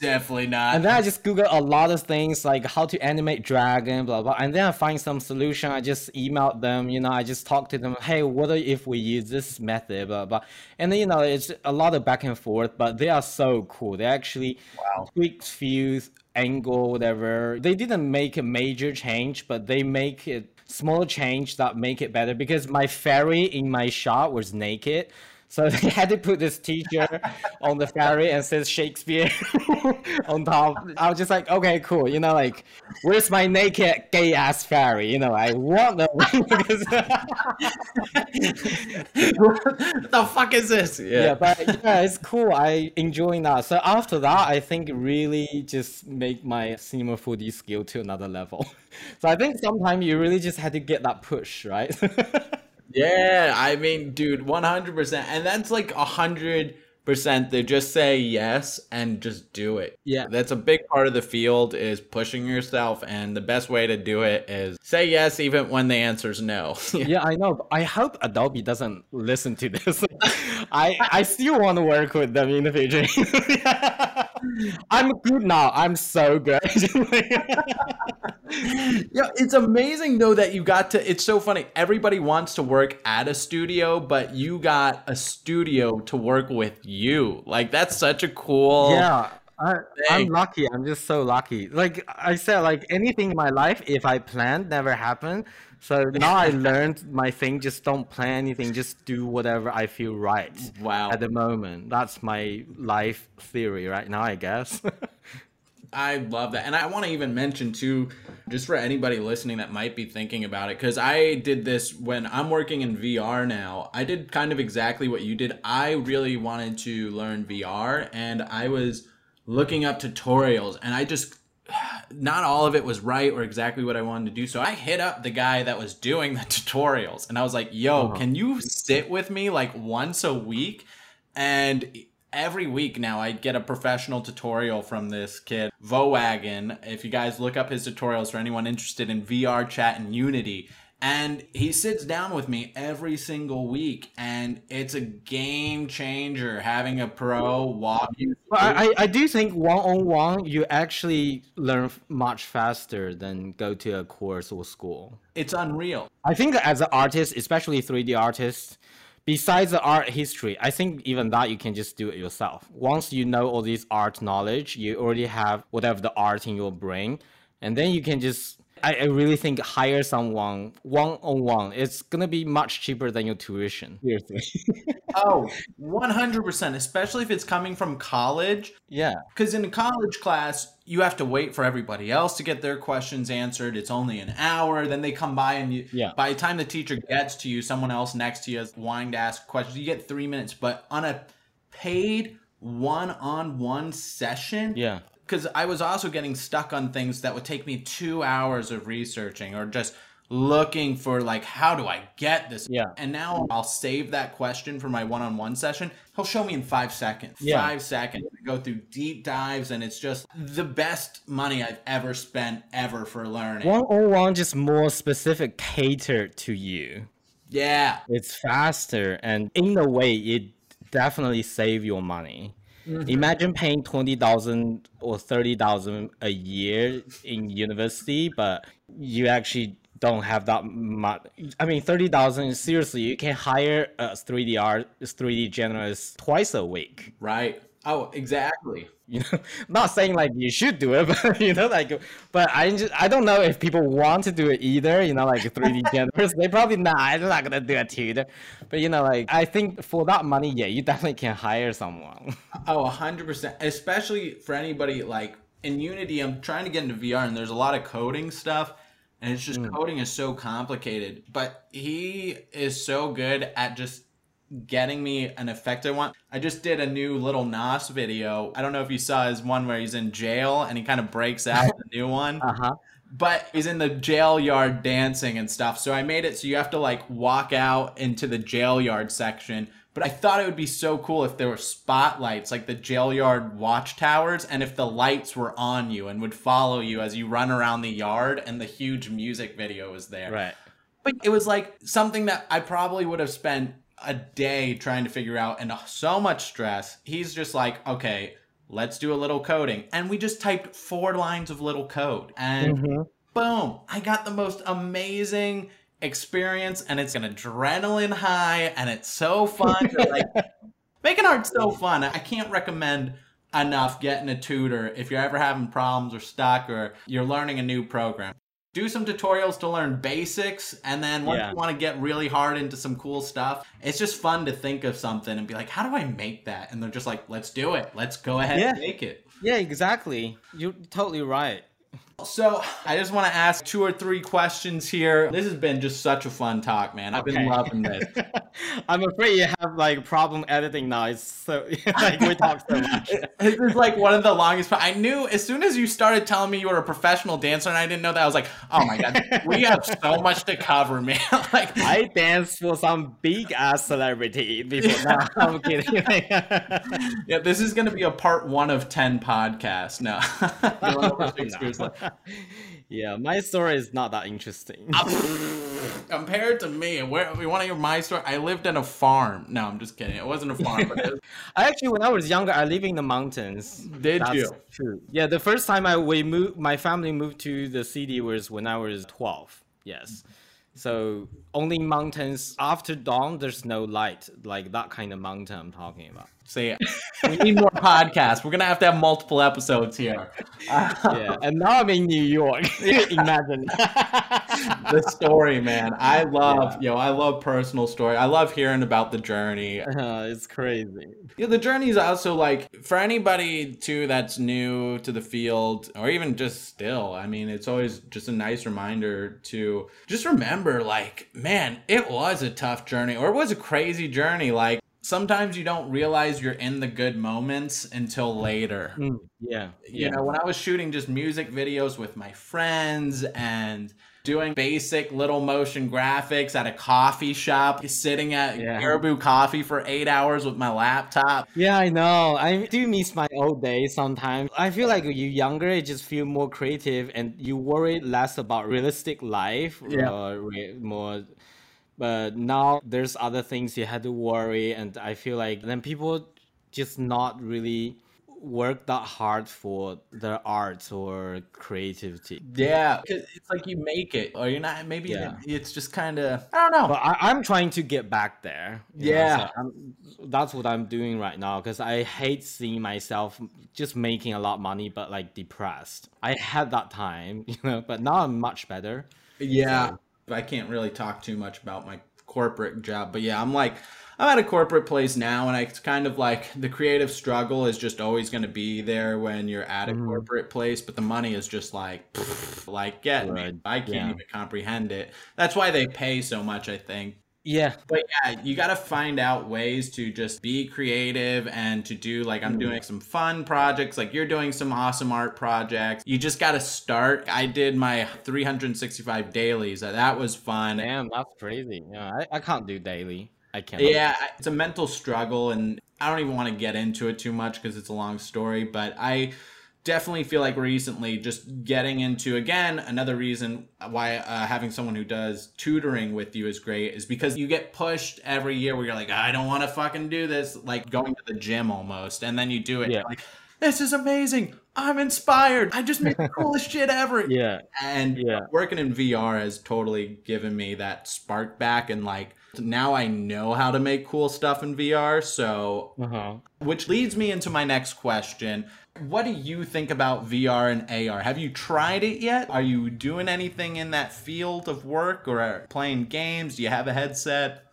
Definitely not. and then I just Google a lot of things like how to animate dragon, blah blah. And then I find some solution. I just emailed them. You know, I just talk to them. Hey, what if we use this method, blah blah. And then you know, it's a lot of back and forth, but they are so cool. They actually Wow. tweaked few angle, whatever. They didn't make a major change, but they make it small change that make it better. Because my fairy in my shot was naked. So [laughs] they had to put this t-shirt on the fairy and says Shakespeare [laughs] on top. I was just like, okay, cool. You know, like, where's my naked gay ass fairy? You know, I want the [laughs] because the fuck is this? yeah, but yeah, it's cool. I enjoying that. So after that, I think really just make my cinema 4D skill to another level. So I think sometimes you really just had to get that push, right? Yeah, I mean, dude, 100%. And that's like a 100% to just say yes and just do it. Yeah. That's a big part of the field is pushing yourself. And the best way to do it is say yes even when the answer's no. [laughs] yeah, I know. I hope Adobe doesn't listen to this. [laughs] I I still want to work with them in the future. [laughs] I'm good now. I'm so good. Yeah, it's amazing though that you got to. It's so funny. Everybody wants to work at a studio, but you got a studio to work with you. Like that's such a cool. yeah. I, I'm lucky. I'm just so lucky. Like I said, like anything in my life, if I plan, never happen. So now I [laughs] learned my thing. Just don't plan anything. Just do whatever I feel right. Wow. At the moment, that's my life theory right now. I guess. [laughs] I love that. And I want to even mention too, just for anybody listening that might be thinking about it, because I did this when I'm working in VR now. I did kind of exactly what you did. I really wanted to learn VR and I was looking up tutorials and I just [sighs] not all of it was right or exactly what I wanted to do. So I hit up the guy that was doing the [laughs] tutorials and I was like, yo, uh-huh. can you sit with me like once a week? And every week now I get a professional tutorial from this kid, Vowgan. If you guys look up his tutorials for anyone interested in VRChat and Unity, And he sits down with me every single week, and it's a game changer having a pro walk you. I, I- I do think one on one you actually learn much faster than go to a course or school. It's unreal. I think as an artist, especially 3D artist, besides the art history, I think even that you can just do it yourself. Once you know all this art knowledge, you already have whatever the art in your brain, and then you can just. I, I really think hire someone one on one. It's gonna be much cheaper than your tuition. Seriously. [laughs] Oh, 100%, especially if it's coming from college. yeah. Because in a college class, you have to wait for everybody else to get their questions answered. It's only an hour. Then they come by, and you, Yeah. by the time the teacher gets to you, someone else next to you is wanting to ask questions. You get three minutes. But on a paid one on one session, Yeah. Because I was also getting stuck on things that would take me two hours of researching or just looking for like how do I get this? Yeah. And now I'll save that question for my one-on-one session. He'll show me in five seconds. Yeah. Five seconds. I go through deep dives and it's just the best money I've ever spent ever for learning. One on one just more specific catered to you. Yeah. It's faster and in a way it definitely save your money. Mm-hmm. Imagine paying twenty thousand or thirty thousand a year in university, but you actually don't have that much. I mean, thirty thousand. Seriously, you can hire a three D art, three D generalist twice a week. Right. Oh, exactly. You know, [laughs] not saying like you should do it, [laughs] but you know, like, but I just I don't know if people want to do it either. You know, like 3D generals, [laughs] they probably not. I'm not gonna do it either. But you know, like I think for that money, yeah, you definitely can hire someone. Oh, 100%. Especially for anybody like in Unity, I'm trying to get into VR and there's a lot of coding stuff. And it's just hmm. coding is so complicated. But he is so good at just getting me an effect I want. I just did a new Lil Nas video. I don't know if you saw his one where he's in jail and he kind of breaks out the new one [laughs] Uh huh. but he's in the jail yard dancing and stuff. So I made it so you have to like walk out into the jail yard section. But I thought it would be so cool if there were spotlights, like the jail yard watchtowers, and if the lights were on you and would follow you as you run around the yard, and the huge music video was there. Right. But it was like something that I probably would have spent a day trying to figure out and so much stress. He's just like, okay, let's do a little coding. And we just typed four lines of little code. And mm-hmm. boom, I got the most amazing experience. And it's an adrenaline high. And it's so fun. like, [laughs] making art's so fun. I can't recommend enough getting a tutor if you're ever having problems or stuck or you're learning a new program. Do some tutorials to learn basics, and then once Yeah. you want to get really hard into some cool stuff, it's just fun to think of something and be like, how do I make that? And they're just like, let's do it. Let's go ahead and make it. Yeah, exactly. You're totally right. So I just want to ask two or three questions here. This has been just such a fun talk, man. I've been loving this. [laughs] I'm afraid you have like problem editing now. It's so [laughs] like we talk so [laughs] much. This is like one of the longest. I knew as soon as you started telling me you were a professional dancer, and I didn't know that. I was like, "Oh my god, we have so much to cover, man!" like, I danced for some big ass celebrity before. No, I'm kidding. yeah, this is going to be a part one of ten podcasts. No, You'll know for six years left. yeah, my story is not that interesting. [laughs] compared to me, where you want to hear my story? I lived in a farm. No, I'm just kidding. It wasn't a farm, but was, [laughs] Actually, when I was younger, I lived in the mountains. Did That's you? True. Yeah, the first time I we moved, my family moved to the city was when I was twelve. Yes. So only mountains after dawn. There's no light, like that kind of mountain I'm talking about. See, we need more podcasts. We're gonna have to have multiple episodes here. [laughs] Yeah, and now I'm in New York. [laughs] Imagine. [laughs] the story, man. I love, yo, I love personal story. I love hearing about the journey. Uh, it's crazy. Yeah, the journey is also like for anybody too that's new to the field or even just still. I mean, it's always just a nice reminder to just remember like, man, it was a tough journey or it was a crazy journey. Like sometimes you don't realize you're in the good moments until later. Mm, yeah. You know, when I was shooting just music videos with my friends and doing basic little motion graphics at a coffee shop, sitting at Yeah. Caribou Coffee for eight hours with my laptop. Yeah, I know. I do miss my old days sometimes. I feel like you're younger, you just feel more creative and you worry less about realistic life Yeah. or re- more. But now there's other things you had to worry, and I feel like then people just not really work that hard for their arts or creativity. Yeah, it's like you make it, or you're not. Maybe Yeah. it's just kind of I don't know. But I, I'm trying to get back there. Yeah. so that's what I'm doing right now because I hate seeing myself just making a lot of money, but like depressed. I had that time, [laughs] you know, but now I'm much better. Yeah. I can't really talk too much about my corporate job, but yeah, I'm like, I'm at a corporate place now, and I, it's kind of like the creative struggle is just always going to be there when you're at a mm-hmm. corporate place, but the money is just like, like, get me. Right. I can't Yeah. even comprehend it. That's why they pay so much, I think. Yeah, But yeah, you got to find out ways to just be creative and to do like I'm mm-hmm. doing some fun projects, like you're doing some awesome art projects. You just got to start. I did my 365 dailies. That was fun. damn, that's crazy. Yeah, I, I can't do daily. I can't. Yeah, it's a mental struggle, and I don't even want to get into it too much because it's a long story. But I definitely feel like recently just getting into again another reason why uh, having someone who does tutoring with you is great is because you get pushed every year where you're like I don't want to fucking do this like going to the gym almost and then you do it Yeah. like this is amazing I'm inspired I just made the [laughs] coolest shit ever Yeah. and Yeah. working in VR has totally given me that spark back and like now I know how to make cool stuff in VR. So, Uh-huh. which leads me into my next question. What do you think about VR and AR? Have you tried it yet? Are you doing anything in that field of work or playing games? Do you have a headset?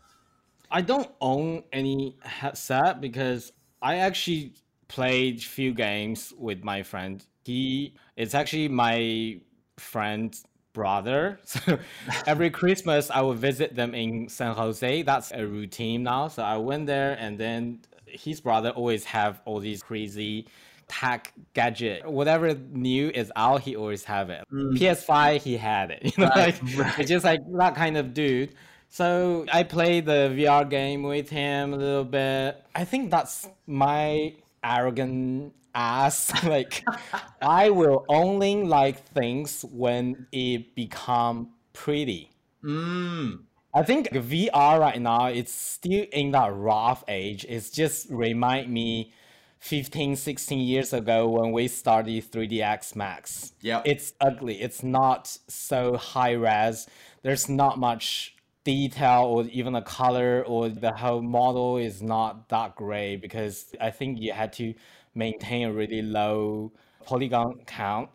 I don't own any headset because I actually played few games with my friend. He it's actually my friend's brother. [laughs] So every Christmas I would visit them in San Jose. That's a routine now. So I went there and then his brother always have all these crazy tech gadget. Whatever new is out, he always have it. PS5 he had it. [laughs] You know, Right, like right. it's just like that kind of dude. So I played the VR game with him a little bit. I think that's my arrogant ass. [laughs] like [laughs] I will only like things when it become pretty. Mm. I think VR right now it's still in that rough age. It's just remind me 15, 16 years ago when we started 3ds Max. Yeah. It's ugly. It's not so high res. There's not much detail or even the color or the whole model is not that great because I think you had to maintain a really low polygon count.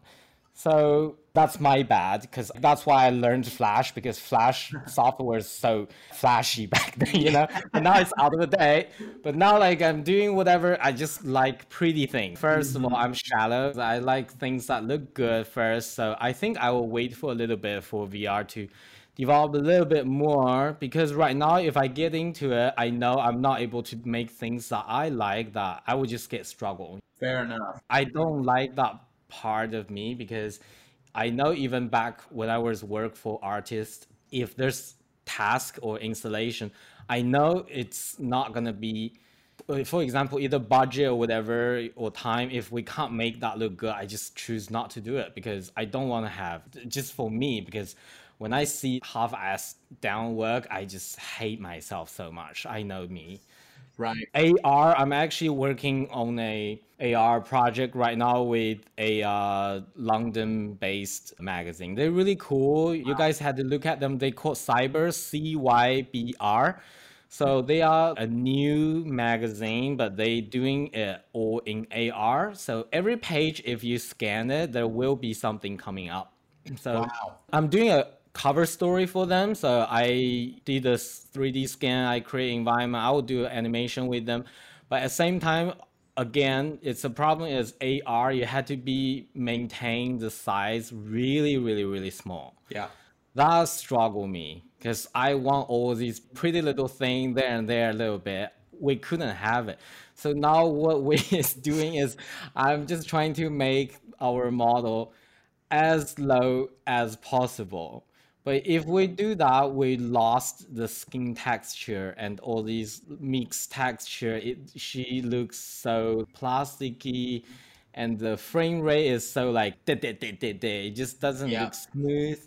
So that's my bad because that's why I learned Flash because Flash [laughs] software is so flashy [laughs] back then, you know. and now it's out of the day. But now, like I'm doing whatever, I just like pretty things. 1st of all, mm-hmm. I'm shallow. I like things that look good first. So I think I will wait for a little bit for VR to develop a little bit more because right now, if I get into it, I know I'm not able to make things that I like. That I would just get struggle. Fair enough. I don't like that part of me because I know even back when I was work for artists, if there's task or installation, I know it's not gonna be uh, for example, either budget or whatever or time, if we can't make that look good, I just choose not to do it because I don't want to have just for me because when I see half-ass down work, I just hate myself so much. I know me. Right. AR, I'm actually working on a AR project right now with a uh, London-based magazine. They're really cool. You guys had to look at them. They call Cyber C Y B R. So they are a new magazine, but they doing it all in AR. So every page, if you scan it, there will be something coming up. So Wow. I'm doing a cover story for them. So I did a 3D scan, I create environment, I will do animation with them. But at the same time, again, it's a problem is AR, you had to be maintain the size really, really, really small. Yeah. That struggle me because I want all these pretty little thing there and there a little bit we couldn't have it. So now what we [laughs] is doing is I'm just trying to make our model as low as possible. But if we do that, we lost the skin texture and all these mixed texture. It she looks so plasticky, and the frame rate is so like it just doesn't yeah. look smooth,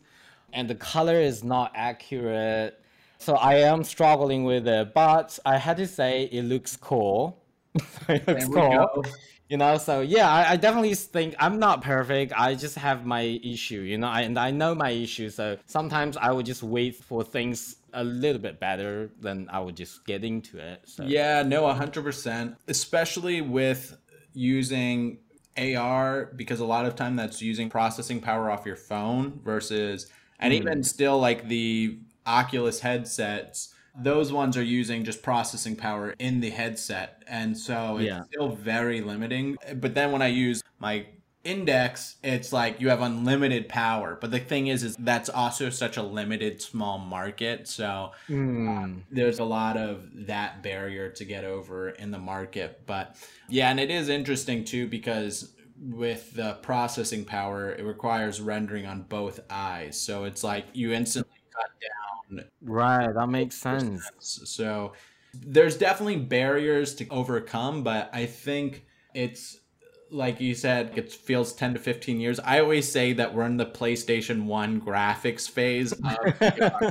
and the color is not accurate. So I am struggling with it, but I had to say it looks cool. [laughs] it looks cool you know so yeah I, I, definitely think i'm not perfect i just have my issue you know I, and i know my issue so sometimes i would just wait for things a little bit better than i would just get into it so. yeah no 100% especially with using ar because a lot of time that's using processing power off your phone versus and mm. even still like the oculus headsets those ones are using just processing power in the headset and so it's yeah. still very limiting but then when i use my index it's like you have unlimited power but the thing is is that's also such a limited small market so mm. um, there's a lot of that barrier to get over in the market but yeah and it is interesting too because with the processing power it requires rendering on both eyes so it's like you instantly cut down Right, that makes sense. So there's definitely barriers to overcome, but I think it's like you said, it feels 10 to 15 years. I always say that we're in the PlayStation 1 graphics phase. Of,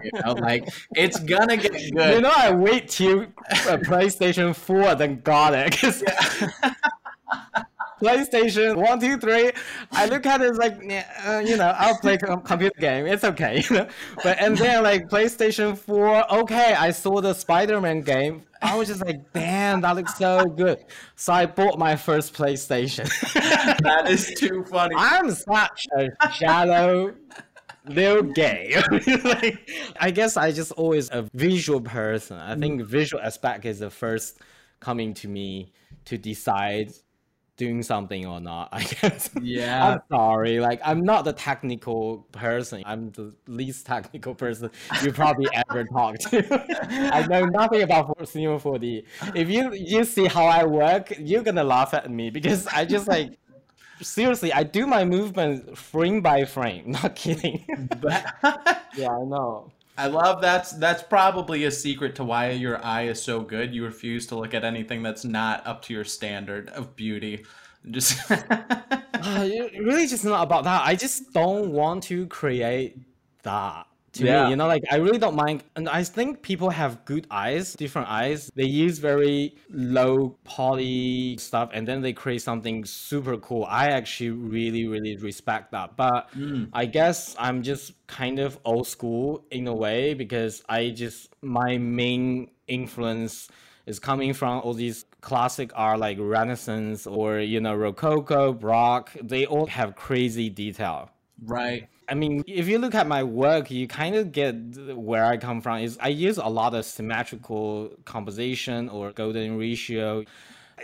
you know, like, it's gonna get good. You know, I wait till [laughs] PlayStation 4 then got it. [laughs] Yeah. [laughs] PlayStation one, two, three. I look at it like, uh, you know, I'll play a computer game. It's okay, [laughs] you know. But and then like PlayStation four, okay, I saw the Spider-Man game. I was just like, damn, that looks so good. So I bought my first PlayStation. [laughs] that is too funny. I'm such a shallow little gay. [laughs] like, I guess I just always a visual person. I think visual aspect is the first coming to me to decide doing something or not. [laughs] I guess. Yeah. I'm sorry. Like I'm not the technical person. I'm the least technical person you probably [laughs] ever talked to. I know nothing about Cinema 4D. If you you see how I work, you're gonna laugh at me because I just like seriously, I do my movement frame by frame. [laughs] Not kidding. yeah, I know. I love that's that's probably a secret to why your eye is so good. You refuse to look at anything that's not up to your standard of beauty. Just [laughs] uh, really just not about that. I just don't want to create that to yeah. me. You know, like I really don't mind. And I think people have good eyes, different eyes. They use very low poly stuff and then they create something super cool. I actually really, really respect that. But mm. I guess I'm just kind of old school in a way because I just, my main influence is coming from all these classic art like Renaissance or, you know, Rococo, Baroque. They all have crazy detail. Right. I mean, if you look at my work, you kind of get where I come from. Is I use a lot of symmetrical composition or golden ratio.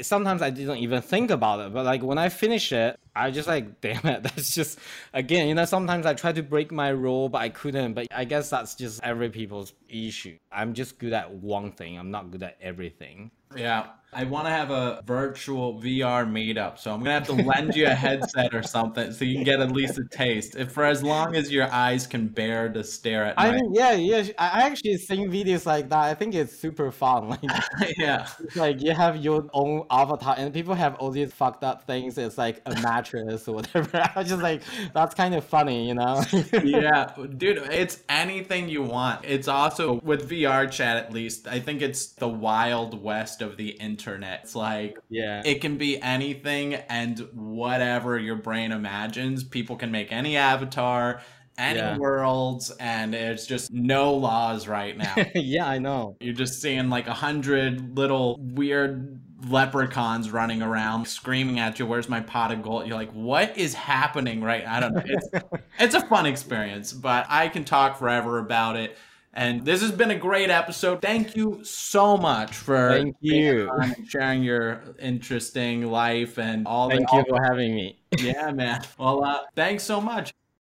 Sometimes I didn't even think about it, but like when I finish it, I just like, [laughs] damn it, that's just again, you know. Sometimes I try to break my rule, but I couldn't. But I guess that's just every people's issue. I'm just good at one thing. I'm not good at everything. Yeah. I want to have a virtual VR meetup, so I'm gonna have to lend you a headset or something so you can get at least a taste. If for as long as your eyes can bear to stare at. I mean, yeah, yeah. I actually seen videos like that. I think it's super fun. Like, [laughs] yeah, like you have your own avatar, and people have all these fucked up things. It's like a mattress or whatever. [laughs] I was just like, that's kind of funny, you know? [laughs] yeah, dude, it's anything you want. It's also with VRChat at least. I think it's the wild west of the internet internet. It's like yeah, it can be anything and whatever your brain imagines. People can make any avatar, any yeah. worlds, and it's just no laws right now. [laughs] yeah, I know. You're just seeing like a hundred little weird leprechauns running around screaming at you where's my pot of gold you're like what is happening right i don't know it's, [laughs] it's a fun experience but i can talk forever about it and this has been a great episode. Thank you so much for Thank you. sharing your interesting life and all. Thank the, you for having me. yeah, man. Well, uh, thanks so much.